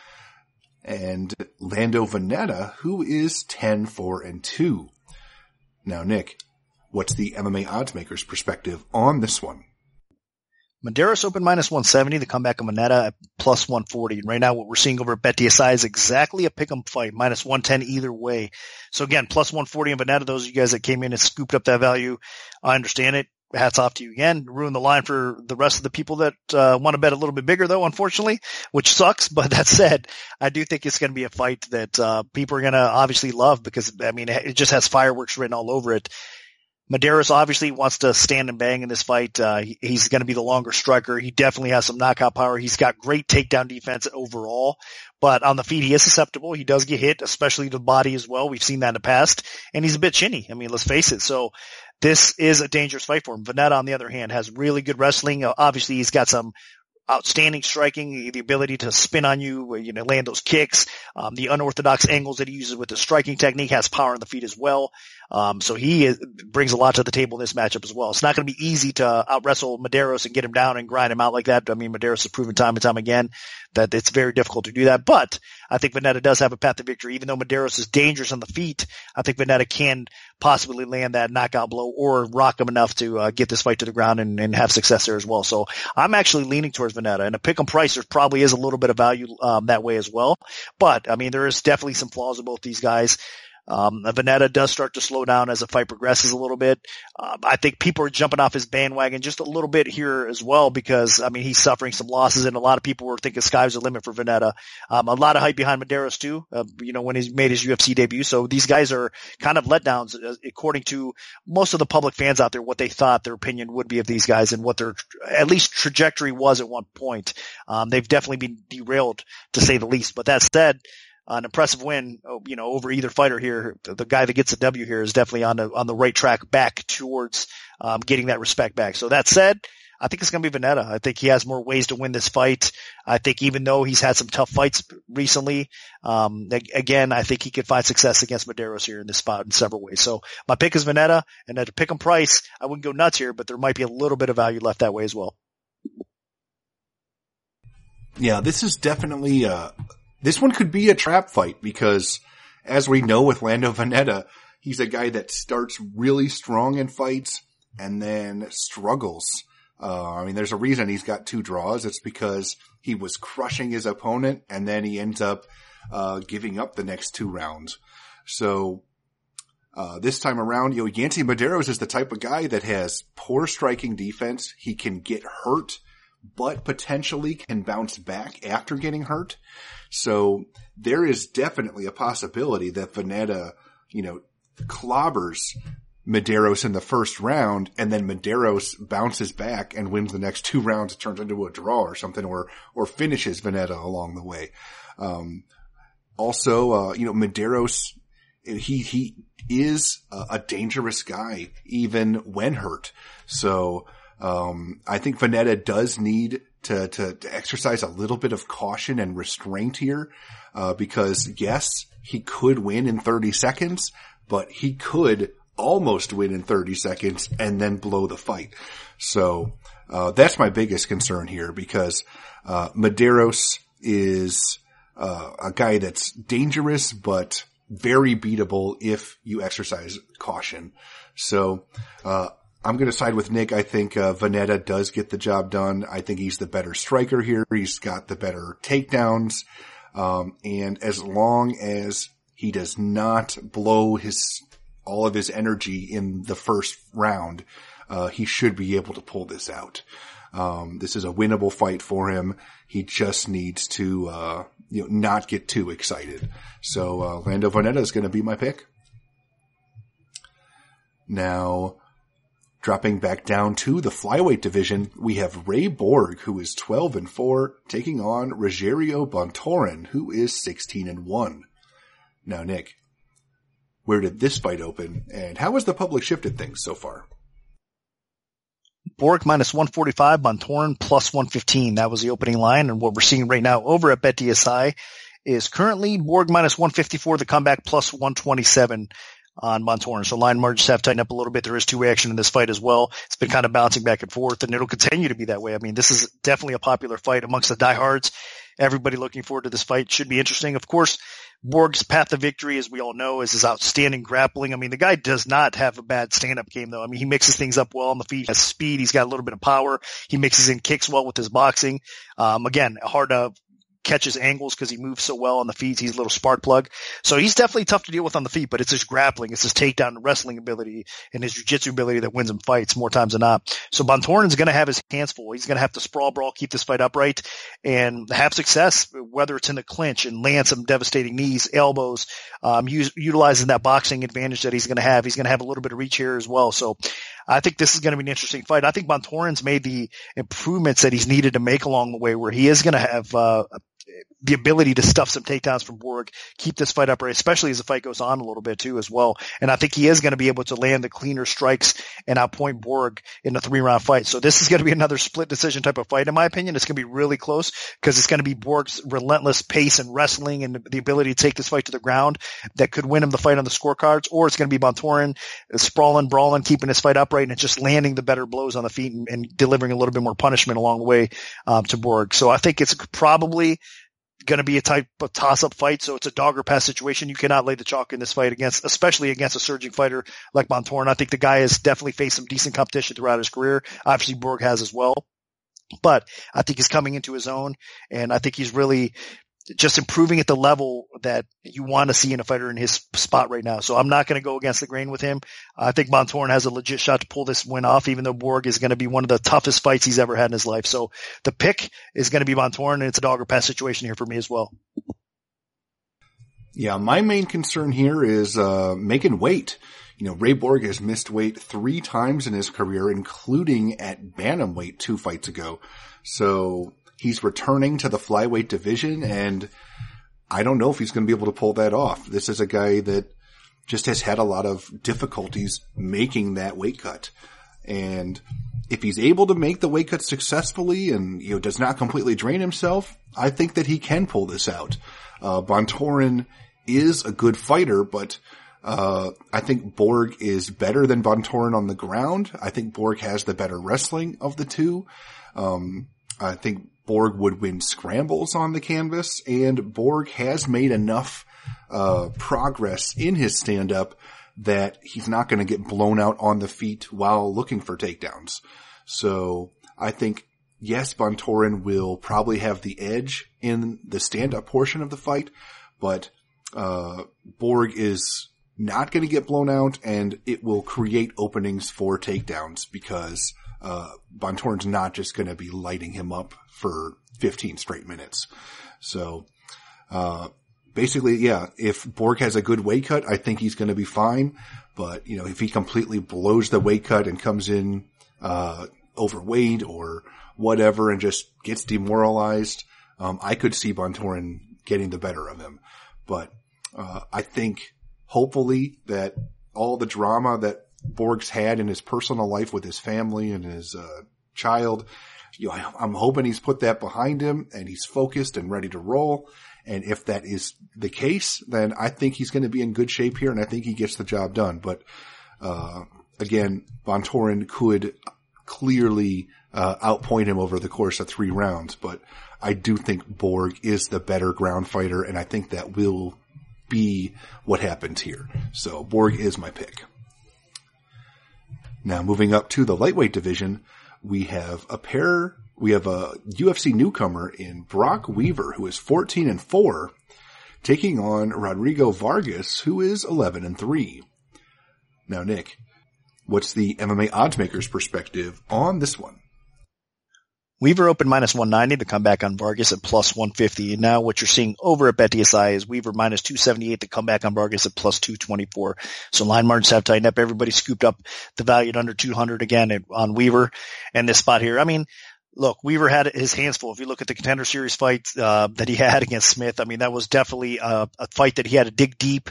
and Lando Vannata, who is 10, 4, and 2. Now, Nick, what's the MMA oddsmakers perspective on this one? Medeiros open minus 170, the comeback of Vannata at plus 140. And right now what we're seeing over at BetDSI is exactly a pick'em fight, minus 110 either way. So again, plus 140 on Vannata. Those of you guys that came in and scooped up that value, I understand it hats off to you again. Ruin the line for the rest of the people that uh, want to bet a little bit bigger, though, unfortunately, which sucks. <laughs> But that said, I do think it's going to be a fight that uh, people are going to obviously love because I mean it just has fireworks written all over it. Medeiros obviously wants to stand and bang in this fight. Uh, he's going to be the longer striker. He definitely has some knockout power. He's got great takedown defense overall, but on the feet he is susceptible. He does get hit, especially the body as well. We've seen that in the past, and he's a bit chinny. I mean, let's face it. So this is a dangerous fight for him. Vannata, on the other hand, has really good wrestling. Uh, obviously, he's got some outstanding striking, the ability to spin on you, you know, land those kicks, um, the unorthodox angles that he uses with the striking technique has power on the feet as well. Um, so he is, brings a lot to the table in this matchup as well. It's not going to be easy to out wrestle Medeiros and get him down and grind him out like that. I mean, Medeiros has proven time and time again that it's very difficult to do that. But I think Vannata does have a path to victory. Even though Medeiros is dangerous on the feet, I think Vannata can possibly land that knockout blow or rock him enough to uh, get this fight to the ground and, and, have success there as well. So I'm actually leaning towards Vannata and a pick 'em price. There probably is a little bit of value um, that way as well. But I mean, there is definitely some flaws in both these guys. Um, Vannata does start to slow down as the fight progresses a little bit. Uh, I think people are jumping off his bandwagon just a little bit here as well because I mean he's suffering some losses and a lot of people were thinking sky's the limit for Vannata. Um, a lot of hype behind Medeiros too. Uh, you know when he made his UFC debut, so these guys are kind of letdowns uh, according to most of the public fans out there what they thought their opinion would be of these guys and what their at least trajectory was at one point. Um, they've definitely been derailed to say the least. But that said an impressive win, oh, you know, over either fighter here. The guy that gets a W here is definitely on the on the right track back towards um, getting that respect back. So that said, I think it's going to be Vannata. I think he has more ways to win this fight. I think even though he's had some tough fights recently, um, again, I think he could find success against Medeiros here in this spot in several ways. So my pick is Vannata, and at a pick and price, I wouldn't go nuts here, but there might be a little bit of value left that way as well. Yeah, this is definitely uh, this one could be a trap fight because as we know with Lando Vannata, he's a guy that starts really strong in fights and then struggles. Uh, I mean, there's a reason he's got two draws. It's because he was crushing his opponent and then he ends up, uh, giving up the next two rounds. So, uh, this time around, you know, Yancy Medeiros is the type of guy that has poor striking defense. He can get hurt, but potentially can bounce back after getting hurt. So there is definitely a possibility that Vannata, you know, clobbers Medeiros in the first round and then Medeiros bounces back and wins the next two rounds, turns into a draw or something or, or finishes Vannata along the way. Um, also, uh, you know, Medeiros he, he is a, a dangerous guy even when hurt. So, um, I think Vannata does need to, to, to, exercise a little bit of caution and restraint here, uh, because yes, he could win in 30 seconds, but he could almost win in 30 seconds and then blow the fight. So, uh, that's my biggest concern here because, uh, Medeiros is, uh, a guy that's dangerous, but very beatable if you exercise caution. So, uh, I'm going to side with Nick. I think uh, Vannata does get the job done. I think he's the better striker here. He's got the better takedowns. Um, and as long as he does not blow his all of his energy in the first round, uh, he should be able to pull this out. Um, this is a winnable fight for him. He just needs to, uh, you know, not get too excited. So, uh, Lando Vannata is going to be my pick. Now, dropping back down to the flyweight division, we have Ray Borg, who is 12 and 4, taking on Rogerio Bontorin, who is 16 and 1. Now, Nick, where did this fight open, and how has the public shifted things so far? Borg minus 145, Bontorin plus 115. That was the opening line. And what we're seeing right now over at BetDSI is currently Borg minus 154, the comeback plus 127 on Bontorin. So line margins have tightened up a little bit. There is two action in this fight as well. It's been kind of bouncing back and forth and it'll continue to be that way. I mean, this is definitely a popular fight amongst the diehards. Everybody looking forward to this fight should be interesting. Of course, Borg's path to victory, as we all know, is his outstanding grappling. I mean, the guy does not have a bad stand-up game, though. I mean, he mixes things up well on the feet. He has speed. He's got a little bit of power. He mixes in kicks well with his boxing. Um, again, hard to catches angles because he moves so well on the feet. He's a little spark plug. So he's definitely tough to deal with on the feet, but it's his grappling, it's his takedown and wrestling ability and his jiu-jitsu ability that wins him fights more times than not. So Bontorin's going to have his hands full. He's going to have to sprawl brawl, keep this fight upright and have success, whether it's in the clinch and land some devastating knees, elbows, um, use, utilizing that boxing advantage that he's going to have. He's going to have a little bit of reach here as well. So I think this is going to be an interesting fight. I think Bontorin's made the improvements that he's needed to make along the way where he is going to have, uh, the ability to stuff some takedowns from Borg, keep this fight upright, especially as the fight goes on a little bit too as well. And I think he is going to be able to land the cleaner strikes and outpoint Borg in a three round fight. So this is going to be <laughs> another split decision type of fight in my opinion. It's going to be really close because it's going to be Borg's relentless pace and wrestling and the ability to take this fight to the ground that could win him the fight on the scorecards, or it's going to be Bontorin sprawling, brawling, keeping his fight upright and just landing the better blows on the feet and, and delivering a little bit more punishment along the way um, to Borg. So I think it's probably going to be a type of toss-up fight, so it's a dog or pass situation. You cannot lay the chalk in this fight against, especially against a surging fighter like Bontorin. I think the guy has definitely faced some decent competition throughout his career. Obviously, Borg has as well. But I think he's coming into his own, and I think he's really just improving at the level that you want to see in a fighter in his spot right now. So I'm not going to go against the grain with him. I think Bontorin has a legit shot to pull this win off, even though Borg is going to be one of the toughest fights he's ever had in his life. So the pick is going to be Bontorin, and it's a dog or pass situation here for me as well. Yeah, my main concern here is uh, making weight. You know, Ray Borg has missed weight three times in his career, including at bantamweight two fights ago. So he's returning to the flyweight division and I don't know if he's going to be able to pull that off. This is a guy that just has had a lot of difficulties making that weight cut. And if he's able to make the weight cut successfully and, you know, does not completely drain himself, I think that he can pull this out. Uh, Bontorin is a good fighter, but, uh, I think Borg is better than Bontorin on the ground. I think Borg has the better wrestling of the two. Um, I think Borg would win scrambles on the canvas, and Borg has made enough uh, progress in his stand up that he's not going to get blown out on the feet while looking for takedowns. So I think yes, Bontorin will probably have the edge in the stand up portion of the fight, but uh, Borg is not going to get blown out and it will create openings for takedowns because uh, Bontorin's not just going to be lighting him up for 15 straight minutes. So, uh, basically, yeah, if Borg has a good weight cut, I think he's going to be fine. But, you know, if he completely blows the weight cut and comes in, uh, overweight or whatever and just gets demoralized, um, I could see Bontorin getting the better of him. But, uh, I think hopefully that all the drama that Borg's had in his personal life with his family and his uh, child, you know, I'm hoping he's put that behind him and he's focused and ready to roll. And if that is the case, then I think he's going to be in good shape here, and I think he gets the job done. But uh, again, Bontorin could clearly uh, outpoint him over the course of three rounds, but I do think Borg is the better ground fighter, and I think that will be what happens here. So Borg is my pick. Now moving up to the lightweight division, we have a pair, we have a UFC newcomer in Brock Weaver, who is 14 and 4, taking on Rodrigo Vargas, who is 11 and 3. Now, Nick, what's the MMA oddsmakers perspective on this one? Weaver open minus 190 to come back on Vargas at plus 150. And now what you're seeing over at BetDSI is Weaver minus 278 to come back on Vargas at plus 224. So line margins have tightened up. Everybody scooped up the value at under 200 again on Weaver and this spot here. I mean, look, Weaver had his hands full. If you look at the contender series fight uh, that he had against Smith, I mean, that was definitely a, a fight that he had to dig deep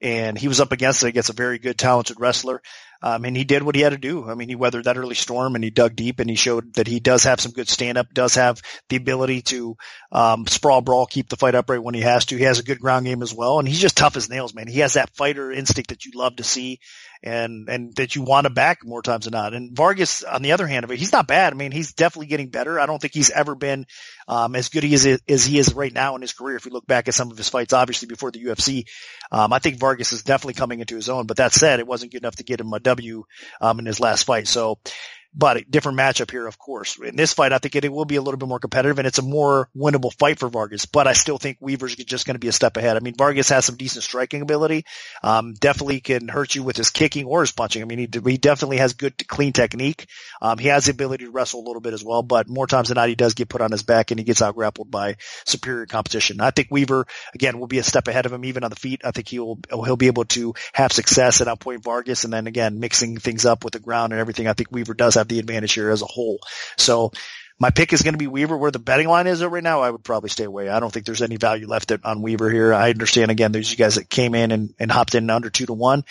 and he was up against it against a very good, talented wrestler. Um, and he did what he had to do. I mean, he weathered that early storm and he dug deep and he showed that he does have some good stand up, does have the ability to, um, sprawl brawl, keep the fight upright when he has to. He has a good ground game as well. And he's just tough as nails, man. He has that fighter instinct that you love to see and and that you want to back more times than not. And Vargas, on the other hand of it, he's not bad. I mean, he's definitely getting better. I don't think he's ever been um, as good as as he is right now in his career. If you look back at some of his fights, obviously before the UFC, um, I think Vargas is definitely coming into his own. But that said, it wasn't good enough to get him a W um, in his last fight. So but a different matchup here, of course. In this fight, I think it, it, will be a little bit more competitive and it's a more winnable fight for Vargas, but I still think Weaver's just going to be a step ahead. I mean, Vargas has some decent striking ability, um, definitely can hurt you with his kicking or his punching. I mean, he, he definitely has good, clean technique. Um, he has the ability to wrestle a little bit as well, but more times than not, he does get put on his back and he gets out grappled by superior competition. I think Weaver, again, will be a step ahead of him even on the feet. I think he'll, he'll be able to have success at outpoint Vargas and then again, mixing things up with the ground and everything. I think Weaver does have the advantage here as as a whole. So my pick is going to be Weaver. Where the betting line is right now, I would probably stay away. I don't think there's any value left on Weaver here. I understand again, there's you guys that came in and, and hopped in under two to one,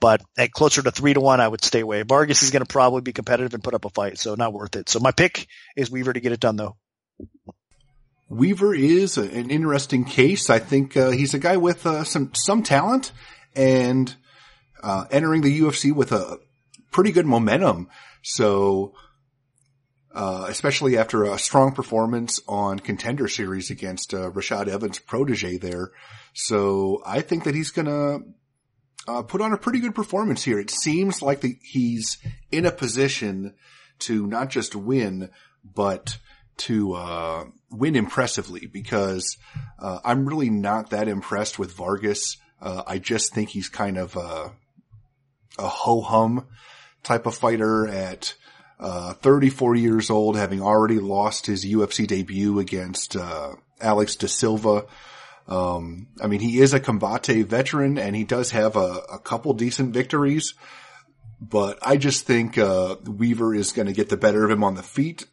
but at closer to three to one, I would stay away. Vargas is going to probably be competitive and put up a fight, so not worth it. So my pick is Weaver to get it done though. Weaver is a, an interesting case. I think uh, he's a guy with uh, some some talent and uh, entering the UFC with a pretty good momentum. So uh, especially after a strong performance on contender series against uh, Rashad Evans' protege there. So I think that he's gonna uh, put on a pretty good performance here. It seems like the, he's in a position to not just win, but to uh, win impressively because uh, I'm really not that impressed with Vargas. Uh, I just think he's kind of a, a ho hum type of fighter at uh, 34 years old, having already lost his UFC debut against uh, Alex De Silva. Um, I mean, he is a combate veteran and he does have a, a couple decent victories, but I just think uh, Weaver is going to get the better of him on the feet.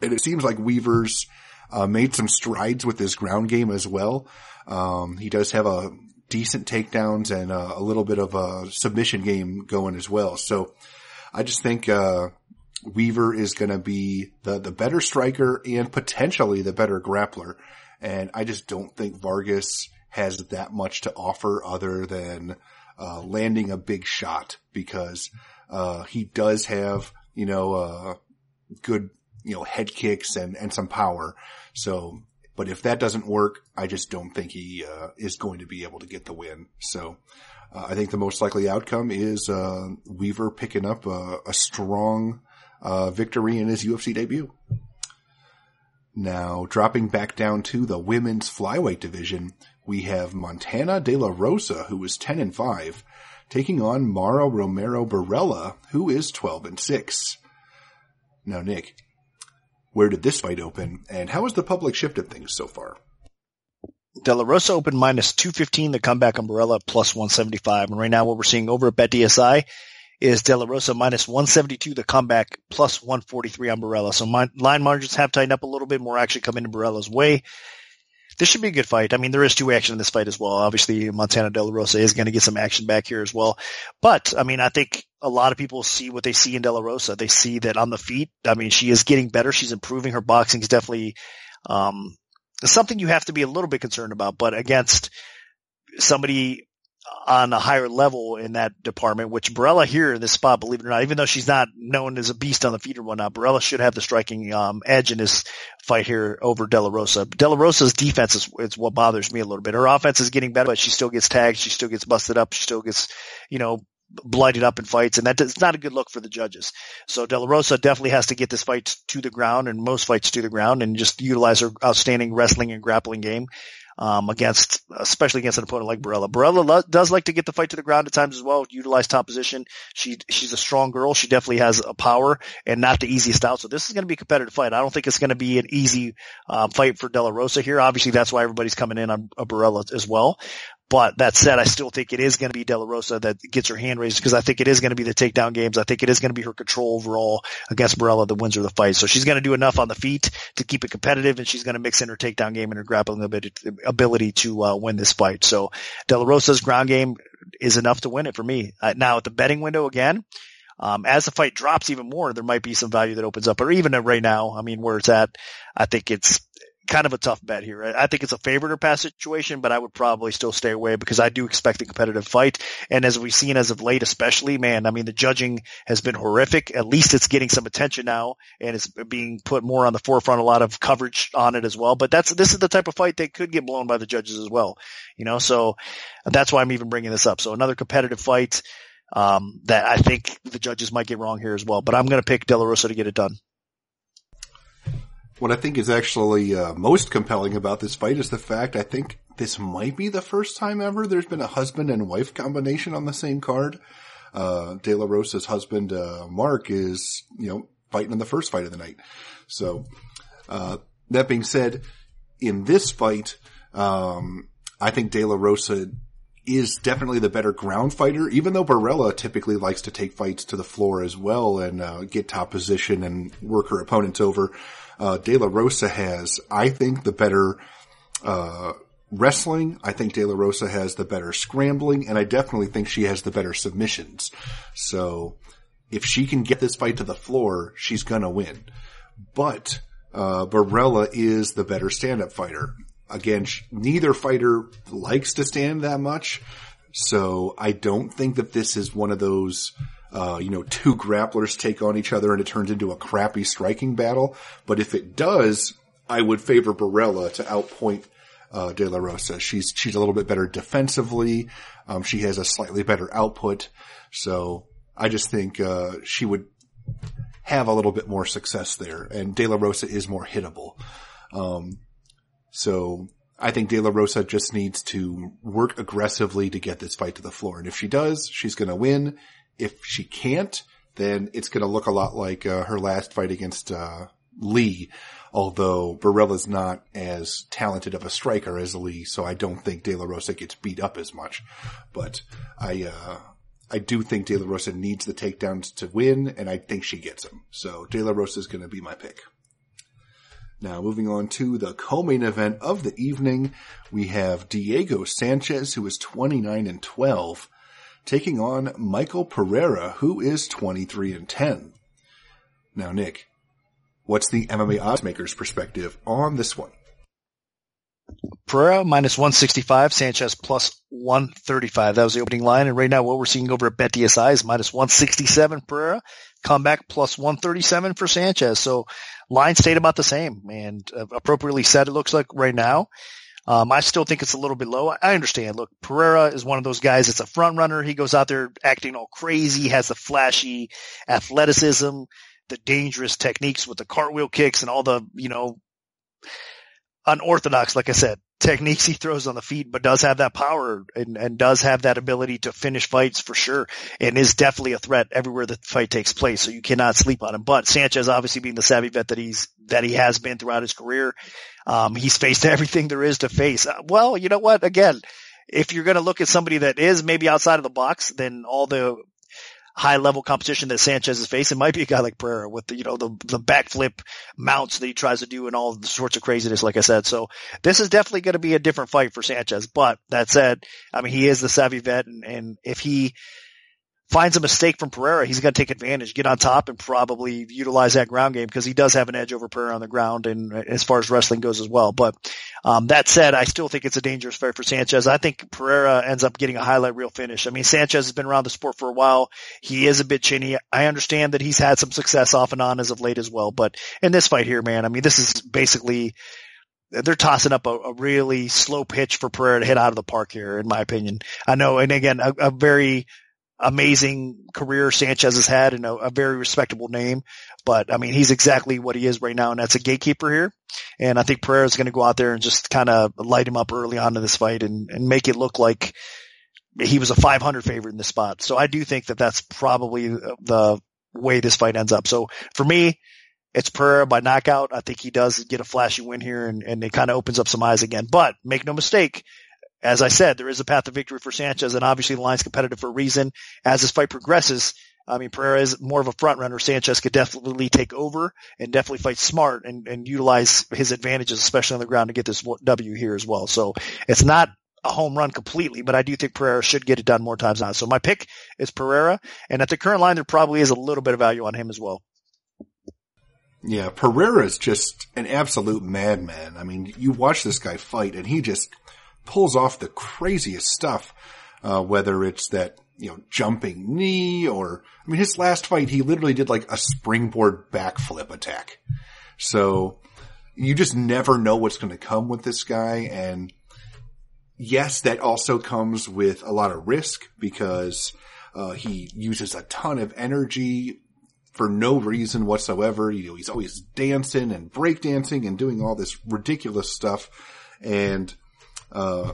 And it seems like Weaver's uh, made some strides with his ground game as well. Um, he does have a decent takedowns and a little bit of a submission game going as well. So I just think, uh, Weaver is going to be the, the better striker and potentially the better grappler. And I just don't think Vargas has that much to offer other than, uh, landing a big shot because, uh, he does have, you know, uh, good, you know, head kicks and, and some power. So, but if that doesn't work, I just don't think he, uh, is going to be able to get the win. So, uh, I think the most likely outcome is, uh, Weaver picking up a, a strong, uh, victory in his UFC debut. Now, dropping back down to the women's flyweight division, we have Montana De La Rosa, who is 10 and 5, taking on Mara Romero Borella, who is 12 and 6. Now, Nick, where did this fight open, and how has the public shifted things so far? De La Rosa opened minus 215 the comeback on Borella plus 175. And right now what we're seeing over at BetDSI is De La Rosa minus 172 the comeback plus 143 on Borella. So my, line margins have tightened up a little bit more actually coming to Borella's way. This should be a good fight. I mean, there is two action in this fight as well. Obviously, Montana De La Rosa is going to get some action back here as well. But I mean, I think a lot of people see what they see in De La Rosa. They see that on the feet. I mean, she is getting better. She's improving. Her boxing is definitely um, something you have to be a little bit concerned about. But against somebody on a higher level in that department, which Borella here in this spot, believe it or not, even though she's not known as a beast on the feet or whatnot, Borella should have the striking um, edge in this fight here over De La Rosa. De La Rosa's defense is, is what bothers me a little bit. Her offense is getting better, but she still gets tagged, she still gets busted up, she still gets, you know, bloodied up in fights, and that's not a good look for the judges. So De La Rosa definitely has to get this fight to the ground, and most fights to the ground, and just utilize her outstanding wrestling and grappling game um, against, especially against an opponent like Borella. Borella lo- does like to get the fight to the ground at times as well, utilize top position. She, she's a strong girl. She definitely has a power and not the easiest out. So this is going to be a competitive fight. I don't think it's going to be an easy uh, fight for De La Rosa here. Obviously, that's why everybody's coming in on a Borella as well. But that said, I still think it is going to be De La Rosa that gets her hand raised because I think it is going to be the takedown games. I think it is going to be her control overall against Borella that wins her the fight. So she's going to do enough on the feet to keep it competitive and she's going to mix in her takedown game and her grappling ability to uh, win this fight. So De La Rosa's ground game is enough to win it for me. Uh, now at the betting window again, um, as the fight drops even more, there might be some value that opens up, or even right now, I mean, where it's at, I think it's kind of a tough bet here. I think it's a favorite or pass situation, but I would probably still stay away because I do expect a competitive fight. And as we've seen as of late, especially, man, I mean, the judging has been horrific. At least it's getting some attention now and it's being put more on the forefront, a lot of coverage on it as well. But that's, this is the type of fight that could get blown by the judges as well, you know, so that's why I'm even bringing this up. So another competitive fight, um, that I think the judges might get wrong here as well, but I'm going to pick De La Rosa to get it done. What I think is actually uh, most compelling about this fight is the fact I think this might be the first time ever there's been a husband and wife combination on the same card. Uh, De La Rosa's husband, uh, Mark is, you know, fighting in the first fight of the night. So, uh, that being said, in this fight, um, I think De La Rosa is definitely the better ground fighter, even though Borella typically likes to take fights to the floor as well and uh, get top position and work her opponents over uh, De La Rosa has, I think, the better uh, wrestling. I think De La Rosa has the better scrambling, and I definitely think she has the better submissions. So if she can get this fight to the floor, she's gonna win. But uh, Borella is the better stand-up fighter. Again, neither fighter likes to stand that much, so I don't think that this is one of those uh, you know, two grapplers take on each other and it turns into a crappy striking battle. But if it does, I would favor Borella to outpoint uh, De La Rosa. She's she's a little bit better defensively. Um, she has a slightly better output, so I just think uh, she would have a little bit more success there. And De La Rosa is more hittable. Um, so I think De La Rosa just needs to work aggressively to get this fight to the floor. And if she does, she's going to win. If she can't, then it's going to look a lot like uh, her last fight against uh, Lee. Although Borella's not as talented of a striker as Lee, so I don't think De La Rosa gets beat up as much. But I, uh, I do think De La Rosa needs the takedowns to win, and I think she gets them. So De La Rosa is going to be my pick. Now, moving on to the co-main event of the evening, we have Diego Sanchez, who is 29 and 12, taking on Michael Pereira, who is 23 and 10. Now, Nick, what's the MMA odds makers perspective on this one? Pereira minus 165, Sanchez plus 135. That was the opening line. And right now what we're seeing over at BetDSI is minus 167 Pereira, comeback plus 137 for Sanchez. So line stayed about the same and uh, appropriately set it looks like right now. Um, I still think it's a little bit low. I understand. Look, Pereira is one of those guys that's a front runner. He goes out there acting all crazy, has the flashy athleticism, the dangerous techniques with the cartwheel kicks and all the, you know, unorthodox, like I said, techniques he throws on the feet, but does have that power and, and does have that ability to finish fights for sure and is definitely a threat everywhere the fight takes place. So you cannot sleep on him. But Sanchez obviously being the savvy vet that he's, that he has been throughout his career, um, he's faced <laughs> everything there is to face. Uh, well, you know what? Again, if you're going to look at somebody that is maybe outside of the box, then all the high level competition that Sanchez is facing might be a guy like Pereira with the, you know, the, the backflip mounts that he tries to do and all the sorts of craziness, like I said. So this is definitely going to be a different fight for Sanchez. But that said, I mean, he is the savvy vet and, and if he, finds a mistake from Pereira, he's going to take advantage, get on top, and probably utilize that ground game because he does have an edge over Pereira on the ground and as far as wrestling goes as well. But um, that said, I still think it's a dangerous fight for Sanchez. I think Pereira ends up getting a highlight reel finish. I mean, Sanchez has been around the sport for a while. He is a bit chinny. I understand that he's had some success off and on as of late as well. But in this fight here, man, I mean, this is basically they're tossing up a, a, really slow pitch for Pereira to hit out of the park here, in my opinion. I know, and again, a, a very amazing career Sanchez has had and a, a, very respectable name. But I mean, he's exactly what he is right now, and that's a gatekeeper here. And I think Pereira is going to go out there and just kind of light him up early on in this fight and, and make it look like he was a 500 favorite in this spot. So I do think that that's probably the way this fight ends up. So for me, it's Pereira by knockout. I think he does get a flashy win here and, and it kind of opens up some eyes again. But make no mistake, as I said, there is a path to victory for Sanchez, and obviously the line's competitive for a reason. As this fight progresses, I mean, Pereira is more of a front runner. Sanchez could definitely take over and definitely fight smart and, and utilize his advantages, especially on the ground, to get this W here as well. So it's not a home run completely, but I do think Pereira should get it done more times now. So my pick is Pereira, and at the current line, there probably is a little bit of value on him as well. Yeah, Pereira is just an absolute madman. I mean, you watch this guy fight, and he just pulls off the craziest stuff, uh, whether it's that, you know, jumping knee or, I mean, his last fight, he literally did like a springboard backflip attack. So you just never know what's going to come with this guy. And yes, that also comes with a lot of risk because, uh, he uses a ton of energy for no reason whatsoever. You know, he's always dancing and breakdancing and doing all this ridiculous stuff. And uh,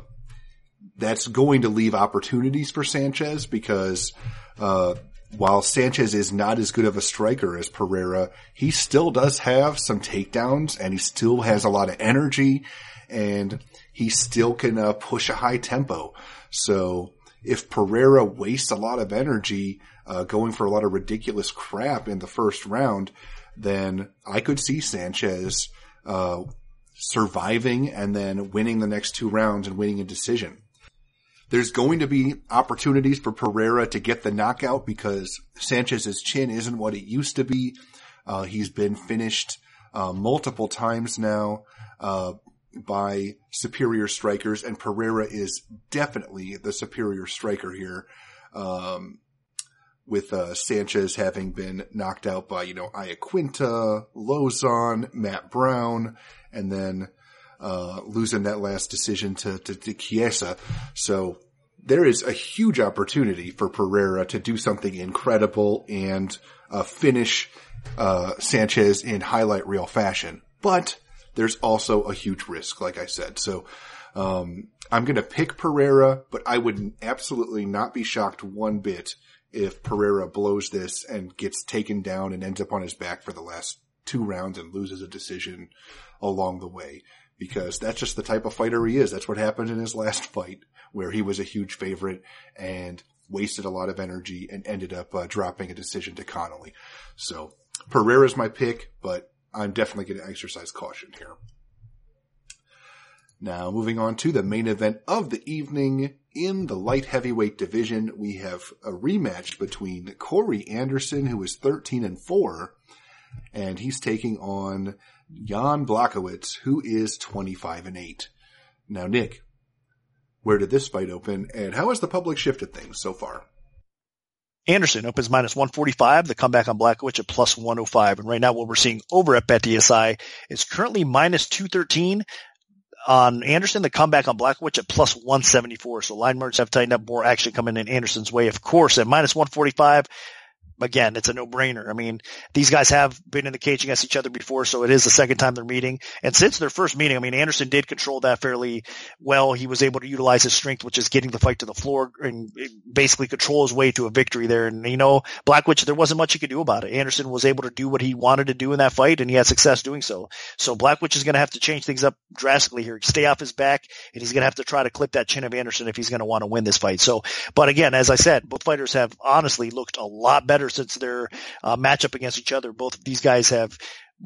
that's going to leave opportunities for Sanchez because, uh, while Sanchez is not as good of a striker as Pereira, he still does have some takedowns and he still has a lot of energy and he still can uh, push a high tempo. So if Pereira wastes a lot of energy uh, going for a lot of ridiculous crap in the first round, then I could see Sanchez uh, surviving and then winning the next two rounds and winning a decision. There's going to be opportunities for Pereira to get the knockout because Sanchez's chin isn't what it used to be. Uh, he's been finished uh, multiple times now uh, by superior strikers, and Pereira is definitely the superior striker here. Um, with uh, Sanchez having been knocked out by, you know, Iaquinta, Lauzon, Matt Brown, and then uh, losing that last decision to, to, to Chiesa. So there is a huge opportunity for Pereira to do something incredible and uh, finish uh, Sanchez in highlight reel fashion. But there's also a huge risk, like I said. So um, I'm going to pick Pereira, but I would absolutely not be shocked one bit if Pereira blows this and gets taken down and ends up on his back for the last two rounds and loses a decision along the way because that's just the type of fighter he is. That's what happened in his last fight where he was a huge favorite and wasted a lot of energy and ended up uh, dropping a decision to Connolly. So Pereira's my pick, but I'm definitely going to exercise caution here. Now moving on to the main event of the evening in the light heavyweight division, we have a rematch between Corey Anderson, who is 13 and 4, and he's taking on Jan Blachowicz, who is 25 and 8. Now, Nick, where did this fight open, and how has the public shifted things so far? Anderson opens minus 145. The comeback on Blachowicz at plus 105. And right now, what we're seeing over at BetDSI is currently minus 213 on Anderson. The comeback on Blachowicz at plus 174. So line marks have tightened up more action coming in Anderson's way. Of course, at minus 145, again, it's a no-brainer. I mean, these guys have been in the cage against each other before, so it is the second time they're meeting. And since their first meeting, I mean, Anderson did control that fairly well. He was able to utilize his strength, which is getting the fight to the floor and basically control his way to a victory there. And you know, Blachowicz, there wasn't much he could do about it. Anderson was able to do what he wanted to do in that fight, and he had success doing so. So Blachowicz is going to have to change things up drastically here, stay off his back, and he's going to have to try to clip that chin of Anderson if he's going to want to win this fight. So, but again, as I said, both fighters have honestly looked a lot better since their uh, matchup against each other. Both of these guys have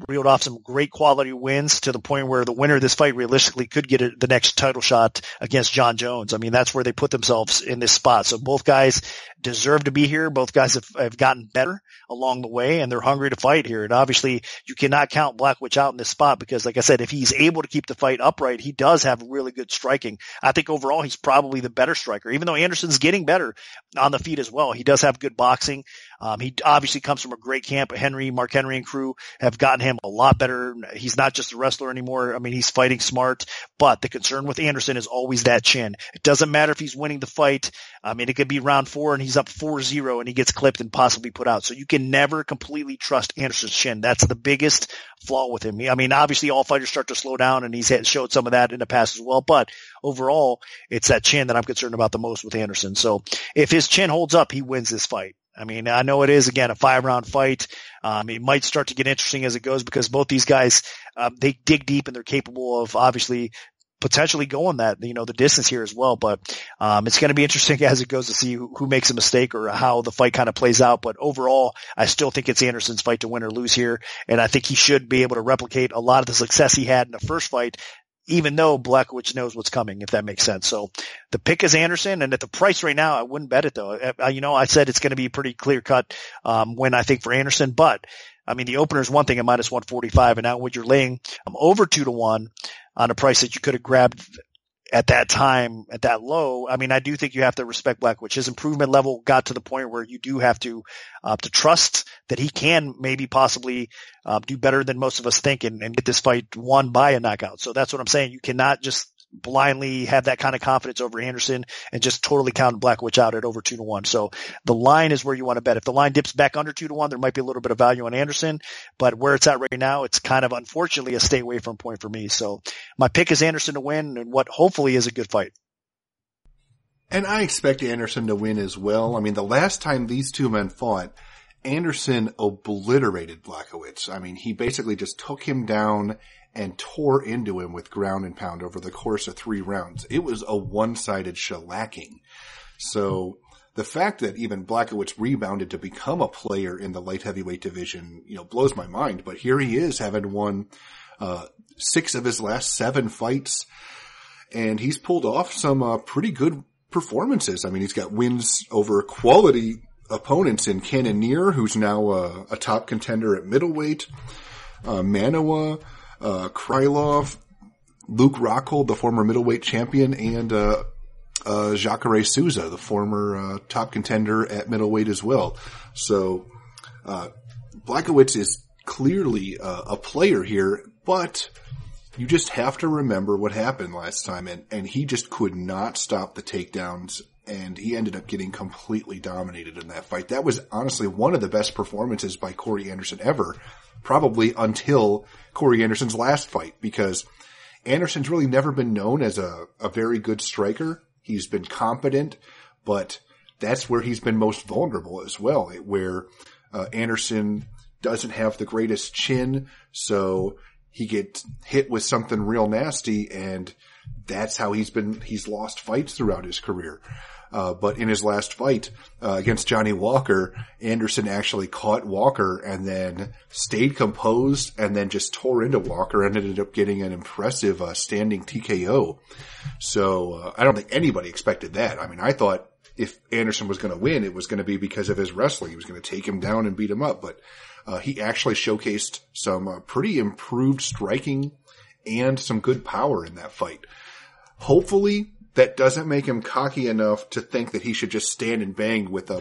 reeled off some great quality wins to the point where the winner of this fight realistically could get a, the next title shot against Jon Jones. I mean, that's where they put themselves in this spot. So both guys deserve to be here. Both guys have, have gotten better along the way and they're hungry to fight here. And obviously you cannot count Blachowicz out in this spot because like I said, if he's able to keep the fight upright, he does have really good striking. I think overall he's probably the better striker, even though Anderson's getting better on the feet as well. He does have good boxing. Um, he obviously comes from a great camp. Henry, Mark Henry and crew have gotten him a lot better. He's not just a wrestler anymore. I mean, he's fighting smart, but the concern with Anderson is always that chin. It doesn't matter if he's winning the fight. I mean, it could be round four and he's up 4-0 and he gets clipped and possibly put out. So you can never completely trust Anderson's chin. That's the biggest flaw with him. I mean, obviously all fighters start to slow down and he's showed some of that in the past as well, but overall it's that chin that I'm concerned about the most with Anderson. So if his chin holds up, he wins this fight. I mean, I know it is again a five round fight. Um, it might start to get interesting as it goes because both these guys, um, they dig deep and they're capable of obviously potentially going that, you know, the distance here as well. But, um, it's going to be interesting <laughs> as it goes to see who, who, makes a mistake or how the fight kind of plays out. But overall, I still think it's Anderson's fight to win or lose here. And I think he should be able to replicate a lot of the success he had in the first fight even though Blachowicz knows what's coming, if that makes sense. So the pick is Anderson, and at the price right now, I wouldn't bet it though. I, you know, I said it's going to be pretty clear cut um, when I think for Anderson, but I mean the opener is one thing at minus one forty five, and now when you're laying um, over two to one on a price that you could have grabbed at that time, at that low, I mean, I do think you have to respect Blachowicz. His improvement level got to the point where you do have to, uh, to trust that he can maybe possibly, uh, do better than most of us think and, and get this fight won by a knockout. So that's what I'm saying. You cannot just blindly have that kind of confidence over Anderson and just totally count Blachowicz out at over two to one. So the line is where you want to bet. If the line dips back under two to one, there might be a little bit of value on Anderson, but where it's at right now, it's kind of unfortunately a stay away from point for me. So my pick is Anderson to win and what hopefully is a good fight. And I expect Anderson to win as well. I mean, the last time these two men fought, Anderson obliterated Blachowicz. I mean, he basically just took him down and tore into him with ground and pound over the course of three rounds. It was a one-sided shellacking. So the fact that even Blachowicz rebounded to become a player in the light heavyweight division, you know, blows my mind. But here he is having won, uh, six of his last seven fights and he's pulled off some, uh, pretty good performances. I mean, he's got wins over quality opponents in Cannonier, who's now uh, a top contender at middleweight, uh, Manuwa, uh, Krylov, Luke Rockhold, the former middleweight champion, and uh, uh, Jacare Souza, the former uh, top contender at middleweight as well. So uh, Blachowicz is clearly uh, a player here, but you just have to remember what happened last time, and, and he just could not stop the takedowns and he ended up getting completely dominated in that fight. That was honestly one of the best performances by Corey Anderson ever, probably until Corey Anderson's last fight, because Anderson's really never been known as a, a very good striker. He's been competent, but that's where he's been most vulnerable as well, where uh, Anderson doesn't have the greatest chin, so he gets hit with something real nasty and that's how he's been, he's lost fights throughout his career. Uh, but in his last fight uh, against Johnny Walker, Anderson actually caught Walker and then stayed composed and then just tore into Walker and ended up getting an impressive uh, standing TKO. So uh, I don't think anybody expected that. I mean, I thought if Anderson was going to win, it was going to be because of his wrestling. He was going to take him down and beat him up, but uh, he actually showcased some uh, pretty improved striking and some good power in that fight. Hopefully that doesn't make him cocky enough to think that he should just stand and bang with uh,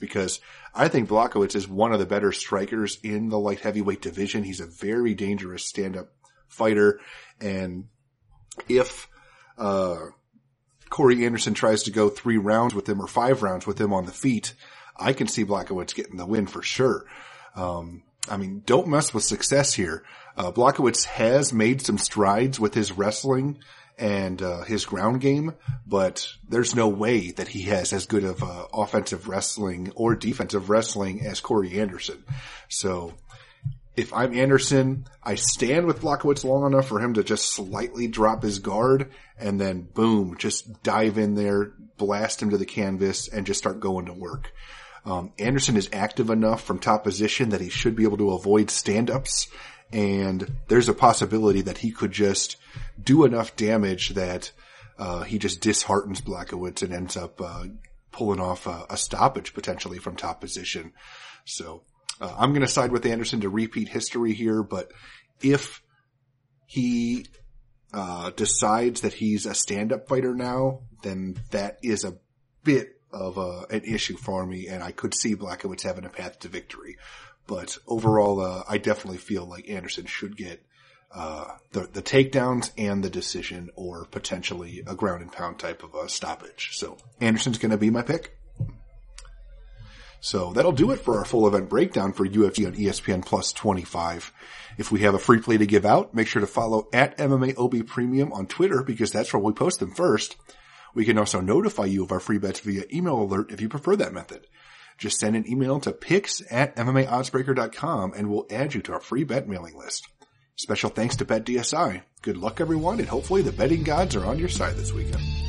because I think Blachowicz is one of the better strikers in the light heavyweight division. He's a very dangerous stand-up fighter, and if uh, Corey Anderson tries to go three rounds with him or five rounds with him on the feet, I can see Blachowicz getting the win for sure. Um, I mean, don't mess with success here. Uh, Blachowicz has made some strides with his wrestling and uh, his ground game, but there's no way that he has as good of uh, offensive wrestling or defensive wrestling as Corey Anderson. So if I'm Anderson, I stand with Blachowicz long enough for him to just slightly drop his guard and then boom, just dive in there, blast him to the canvas and just start going to work. Um, Anderson is active enough from top position that he should be able to avoid stand-ups and there's a possibility that he could just do enough damage that uh, he just disheartens Blachowicz and ends up uh, pulling off a, a, stoppage potentially from top position. So uh, I'm going to side with Anderson to repeat history here, but if he uh, decides that he's a stand-up fighter now, then that is a bit of a, an issue for me, and I could see Blachowicz having a path to victory. But overall, uh, I definitely feel like Anderson should get uh, the the takedowns and the decision, or potentially a ground and pound type of a stoppage. So Anderson's going to be my pick. So that'll do it for our full event breakdown for UFC on ESPN Plus 25. If we have a free play to give out, make sure to follow at MMAOB Premium on Twitter because that's where we post them first. We can also notify you of our free bets via email alert if you prefer that method. Just send an email to picks at MMAoddsbreaker.com and we'll add you to our free bet mailing list. Special thanks to BetDSI. Good luck everyone and hopefully the betting gods are on your side this weekend.